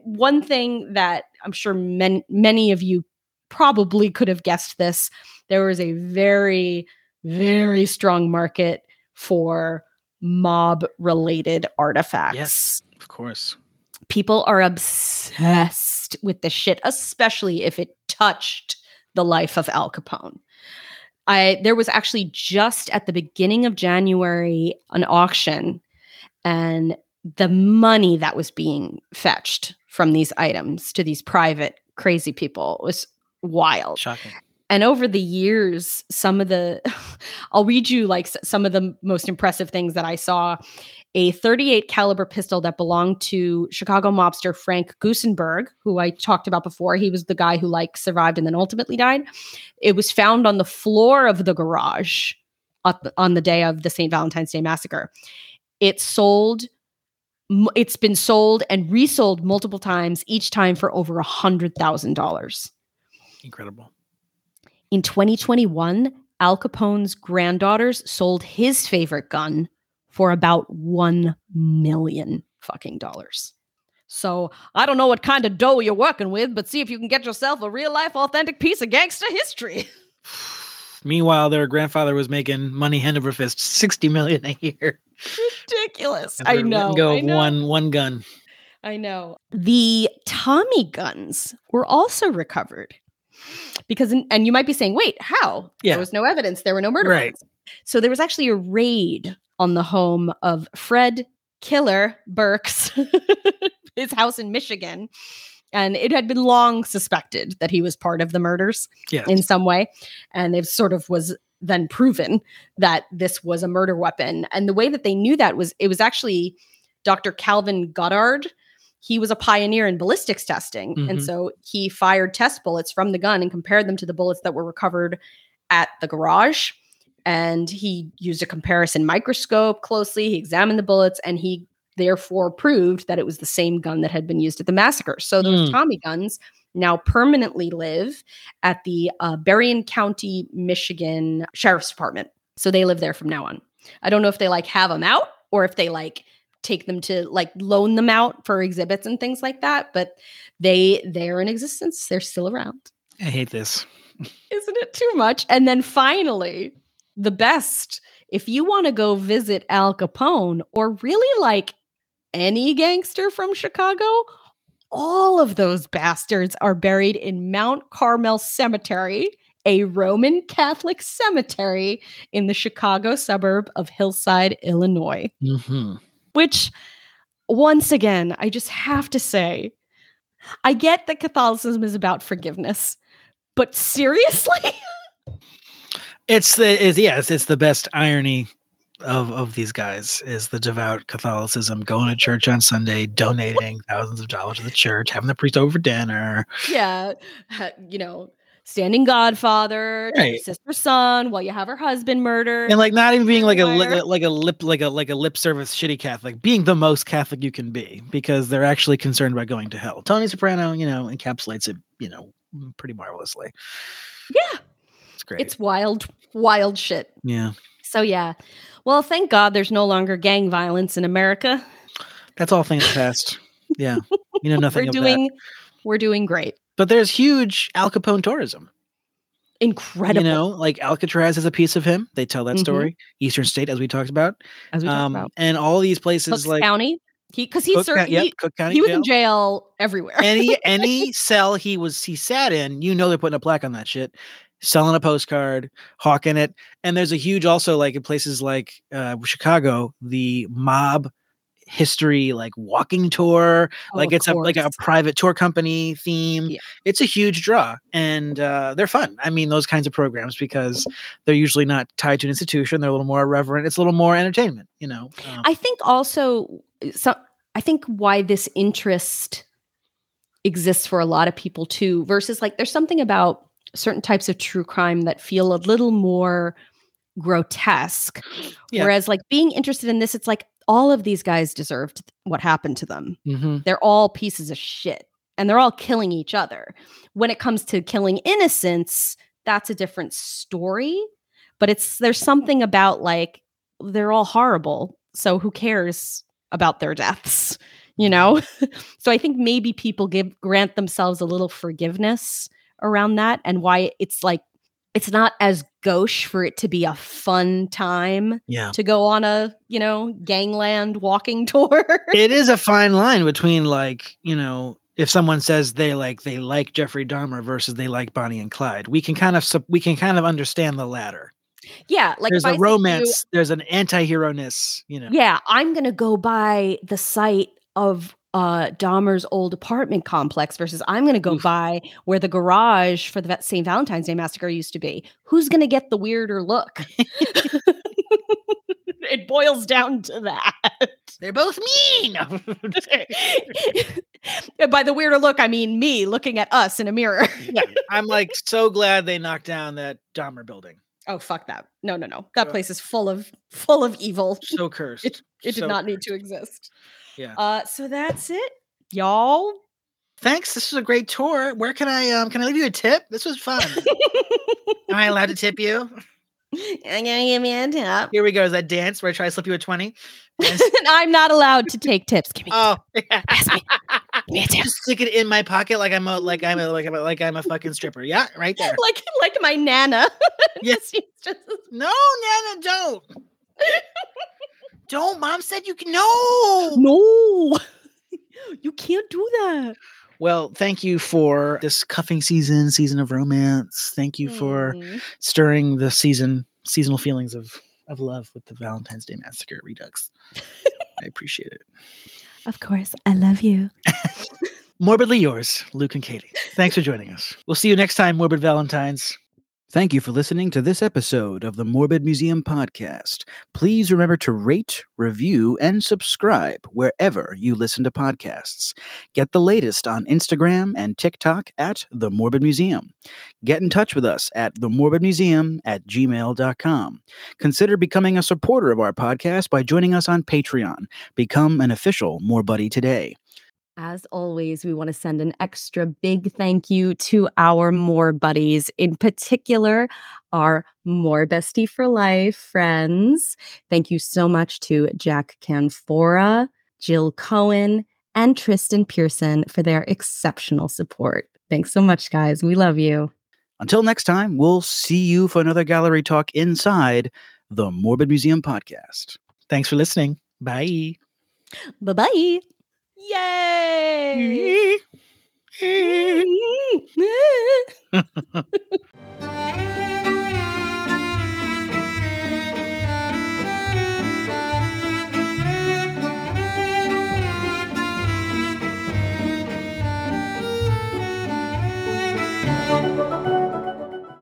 Speaker 1: One thing that I'm sure many many of you probably could have guessed this. There was a very very strong market for mob related artifacts.
Speaker 2: Yes, of course.
Speaker 1: People are obsessed with the shit, especially if it touched the life of Al Capone. I there was actually just at the beginning of January an auction and the money that was being fetched from these items to these private crazy people was wild.
Speaker 2: Shocking
Speaker 1: and over the years some of the [laughs] i'll read you like some of the most impressive things that i saw. A 38 caliber pistol that belonged to chicago mobster frank gusenberg who i talked about before. He was the guy who like survived and then ultimately died. It was found on the floor of the garage on the day of the st valentine's day massacre. It sold it's been sold and resold multiple times each time for over a hundred thousand dollars.
Speaker 2: Incredible
Speaker 1: in 2021, Al Capone's granddaughters sold his favorite gun for about 1 million fucking dollars. So I don't know what kind of dough you're working with, but see if you can get yourself a real life authentic piece of gangster history. [laughs]
Speaker 2: Meanwhile, their grandfather was making money hand over fist, 60 million a year.
Speaker 1: Ridiculous. I know.
Speaker 2: Go
Speaker 1: I know.
Speaker 2: one one gun.
Speaker 1: I know. The Tommy guns were also recovered because and you might be saying wait how?
Speaker 2: Yeah.
Speaker 1: there was no evidence. There were no murder
Speaker 2: right.
Speaker 1: so there was actually a raid on the home of fred killer burke's [laughs] his house in michigan. And it had been long suspected that he was part of the murders
Speaker 2: yes.
Speaker 1: in some way. And it sort of was then proven that this was a murder weapon. And the way that they knew that was it was actually dr calvin goddard he was a pioneer in ballistics testing. Mm-hmm. And so he fired test bullets from the gun and compared them to the bullets that were recovered at the garage. And he used a comparison microscope closely. He examined the bullets and he therefore proved that it was the same gun that had been used at the massacre. So those mm. Tommy guns now permanently live at the uh, Berrien County, Michigan Sheriff's Department. So they live there from now on. I don't know if they like have them out or if they like take them to like loan them out for exhibits and things like that but they they're in existence they're still around
Speaker 2: i hate this
Speaker 1: isn't it too much and then finally the best if you want to go visit al capone or really like any gangster from chicago all of those bastards are buried in Mount Carmel Cemetery, a Roman Catholic cemetery in the Chicago suburb of Hillside, Illinois.
Speaker 2: Mm-hmm.
Speaker 1: Which, once again, I just have to say, I get that Catholicism is about forgiveness, but seriously? [laughs]
Speaker 2: it's the it's, yeah, it's, it's the best irony of of these guys is the devout Catholicism, going to church on Sunday, donating thousands of dollars to the church, having the priest over for dinner.
Speaker 1: Yeah, you know, standing godfather,
Speaker 2: Right.
Speaker 1: sister son, while you have her husband murdered.
Speaker 2: and like not even being like a, li- like a lip like a like a lip service shitty Catholic, being the most Catholic you can be because they're actually concerned about going to hell. Tony Soprano, you know, encapsulates it, you know, pretty marvelously.
Speaker 1: yeah,
Speaker 2: It's great.
Speaker 1: it's wild, wild shit.
Speaker 2: yeah,
Speaker 1: So yeah, well, thank God there's no longer gang violence in America.
Speaker 2: that's all things past. Yeah, you know [laughs] nothing
Speaker 1: we're doing,
Speaker 2: that.
Speaker 1: we're doing great,
Speaker 2: But there's huge Al Capone tourism.
Speaker 1: incredible.
Speaker 2: You know, like Alcatraz is a piece of him. They tell that
Speaker 1: Mhm.
Speaker 2: story. Eastern State, as we talked about,
Speaker 1: as we talked
Speaker 2: um,
Speaker 1: about,
Speaker 2: and all these places
Speaker 1: Cook
Speaker 2: like
Speaker 1: County. He because he
Speaker 2: Cook, yep,
Speaker 1: he,
Speaker 2: Cook County
Speaker 1: he was
Speaker 2: Jail.
Speaker 1: in jail everywhere.
Speaker 2: any [laughs] any cell he was he sat in, you know they're putting a plaque on that shit, selling a postcard, hawking it, and there's a huge also like in places like uh, Chicago, the mob history like walking tour
Speaker 1: Oh,
Speaker 2: like it's a like a private tour company theme.
Speaker 1: Yeah.
Speaker 2: it's a huge draw and uh, they're fun. I mean those kinds of programs because they're usually not tied to an institution they're a little more irreverent it's a little more entertainment you know um,
Speaker 1: I think also so I think why this interest exists for a lot of people too versus like there's something about certain types of true crime that feel a little more grotesque.
Speaker 2: Yeah.
Speaker 1: whereas like being interested in this it's like all of these guys deserved what happened to them.
Speaker 2: Mhm.
Speaker 1: they're all pieces of shit and they're all killing each other. When it comes to killing innocents that's a different story but it's there's something about like they're all horrible so who cares about their deaths you know? [laughs] So i think maybe people give grant themselves a little forgiveness around that and why it's like it's not as gauche for it to be a fun time
Speaker 2: yeah
Speaker 1: to go on a you know gangland walking [laughs] tour
Speaker 2: it is a fine line between like you know if someone says they like they like Jeffrey Dahmer versus they like Bonnie and Clyde, we can kind of we can kind of understand the latter.
Speaker 1: yeah like
Speaker 2: there's
Speaker 1: I
Speaker 2: a
Speaker 1: say to you,
Speaker 2: romance, there's an anti-hero ness, you know.
Speaker 1: yeah i'm gonna go by the site of uh dahmer's old apartment complex versus i'm gonna go
Speaker 2: Oof.
Speaker 1: by where the garage for the st valentine's day massacre used to be. Who's gonna get the weirder look? [laughs] It boils down to that.
Speaker 2: They're both mean. [laughs]
Speaker 1: By the weirder look i mean me looking at us in a mirror.
Speaker 2: Yeah, I'm like so glad they knocked down that Dahmer building.
Speaker 1: oh fuck that. No no no. That place is full of full of evil.
Speaker 2: So [laughs] cursed.
Speaker 1: It did
Speaker 2: So
Speaker 1: not need to exist
Speaker 2: Yeah.
Speaker 1: uh so that's it y'all
Speaker 2: Thanks. This was a great tour. Where can I um can I leave you a tip? This was fun. [laughs] Am I allowed to tip you?
Speaker 1: I'm gonna give me a tip.
Speaker 2: Here we go. Is that dance where I try to slip you a 20? And- [laughs]
Speaker 1: I'm not allowed to take tips. Give me,
Speaker 2: oh,
Speaker 1: Pass me. [laughs] give me a tip.
Speaker 2: just stick it in my pocket like I'm a like I'm a like I'm a, like I'm a fucking stripper. Yeah, right there.
Speaker 1: Like like my nana.
Speaker 2: Yeah.
Speaker 1: Just- just-
Speaker 2: No, Nana, don't. Don't. Mom said you can. No.
Speaker 1: no, [laughs] you can't do that.
Speaker 2: Well, thank you for this cuffing season, season of romance. Thank you for
Speaker 1: Mm.
Speaker 2: stirring the season seasonal feelings of of love with the Valentine's Day Massacre Redux. I appreciate it.
Speaker 1: Of course, I love you. [laughs]
Speaker 2: Morbidly yours, Luke and Katie. Thanks for joining us. We'll see you next time, Morbid Valentines. Thank you for listening to this episode of the Morbid Museum podcast. Please remember to rate, review, and subscribe wherever you listen to podcasts. Get the latest on Instagram and TikTok at The Morbid Museum. Get in touch with us at themorbidmuseum at gmail.com. Consider becoming a supporter of our podcast by joining us on Patreon. Become an official Morbuddy today.
Speaker 1: As always, we want to send an extra big thank you to our Morbuddies, in particular, our more bestie for life friends. Thank you so much to Jack Canfora, Jill Cohen, and Tristen Pearson for their exceptional support. Thanks so much, guys. We love you.
Speaker 2: Until next time, we'll see you for another gallery talk inside the Morbid Museum podcast. Thanks for listening. Bye.
Speaker 1: Bye bye. Yay! [laughs] [laughs]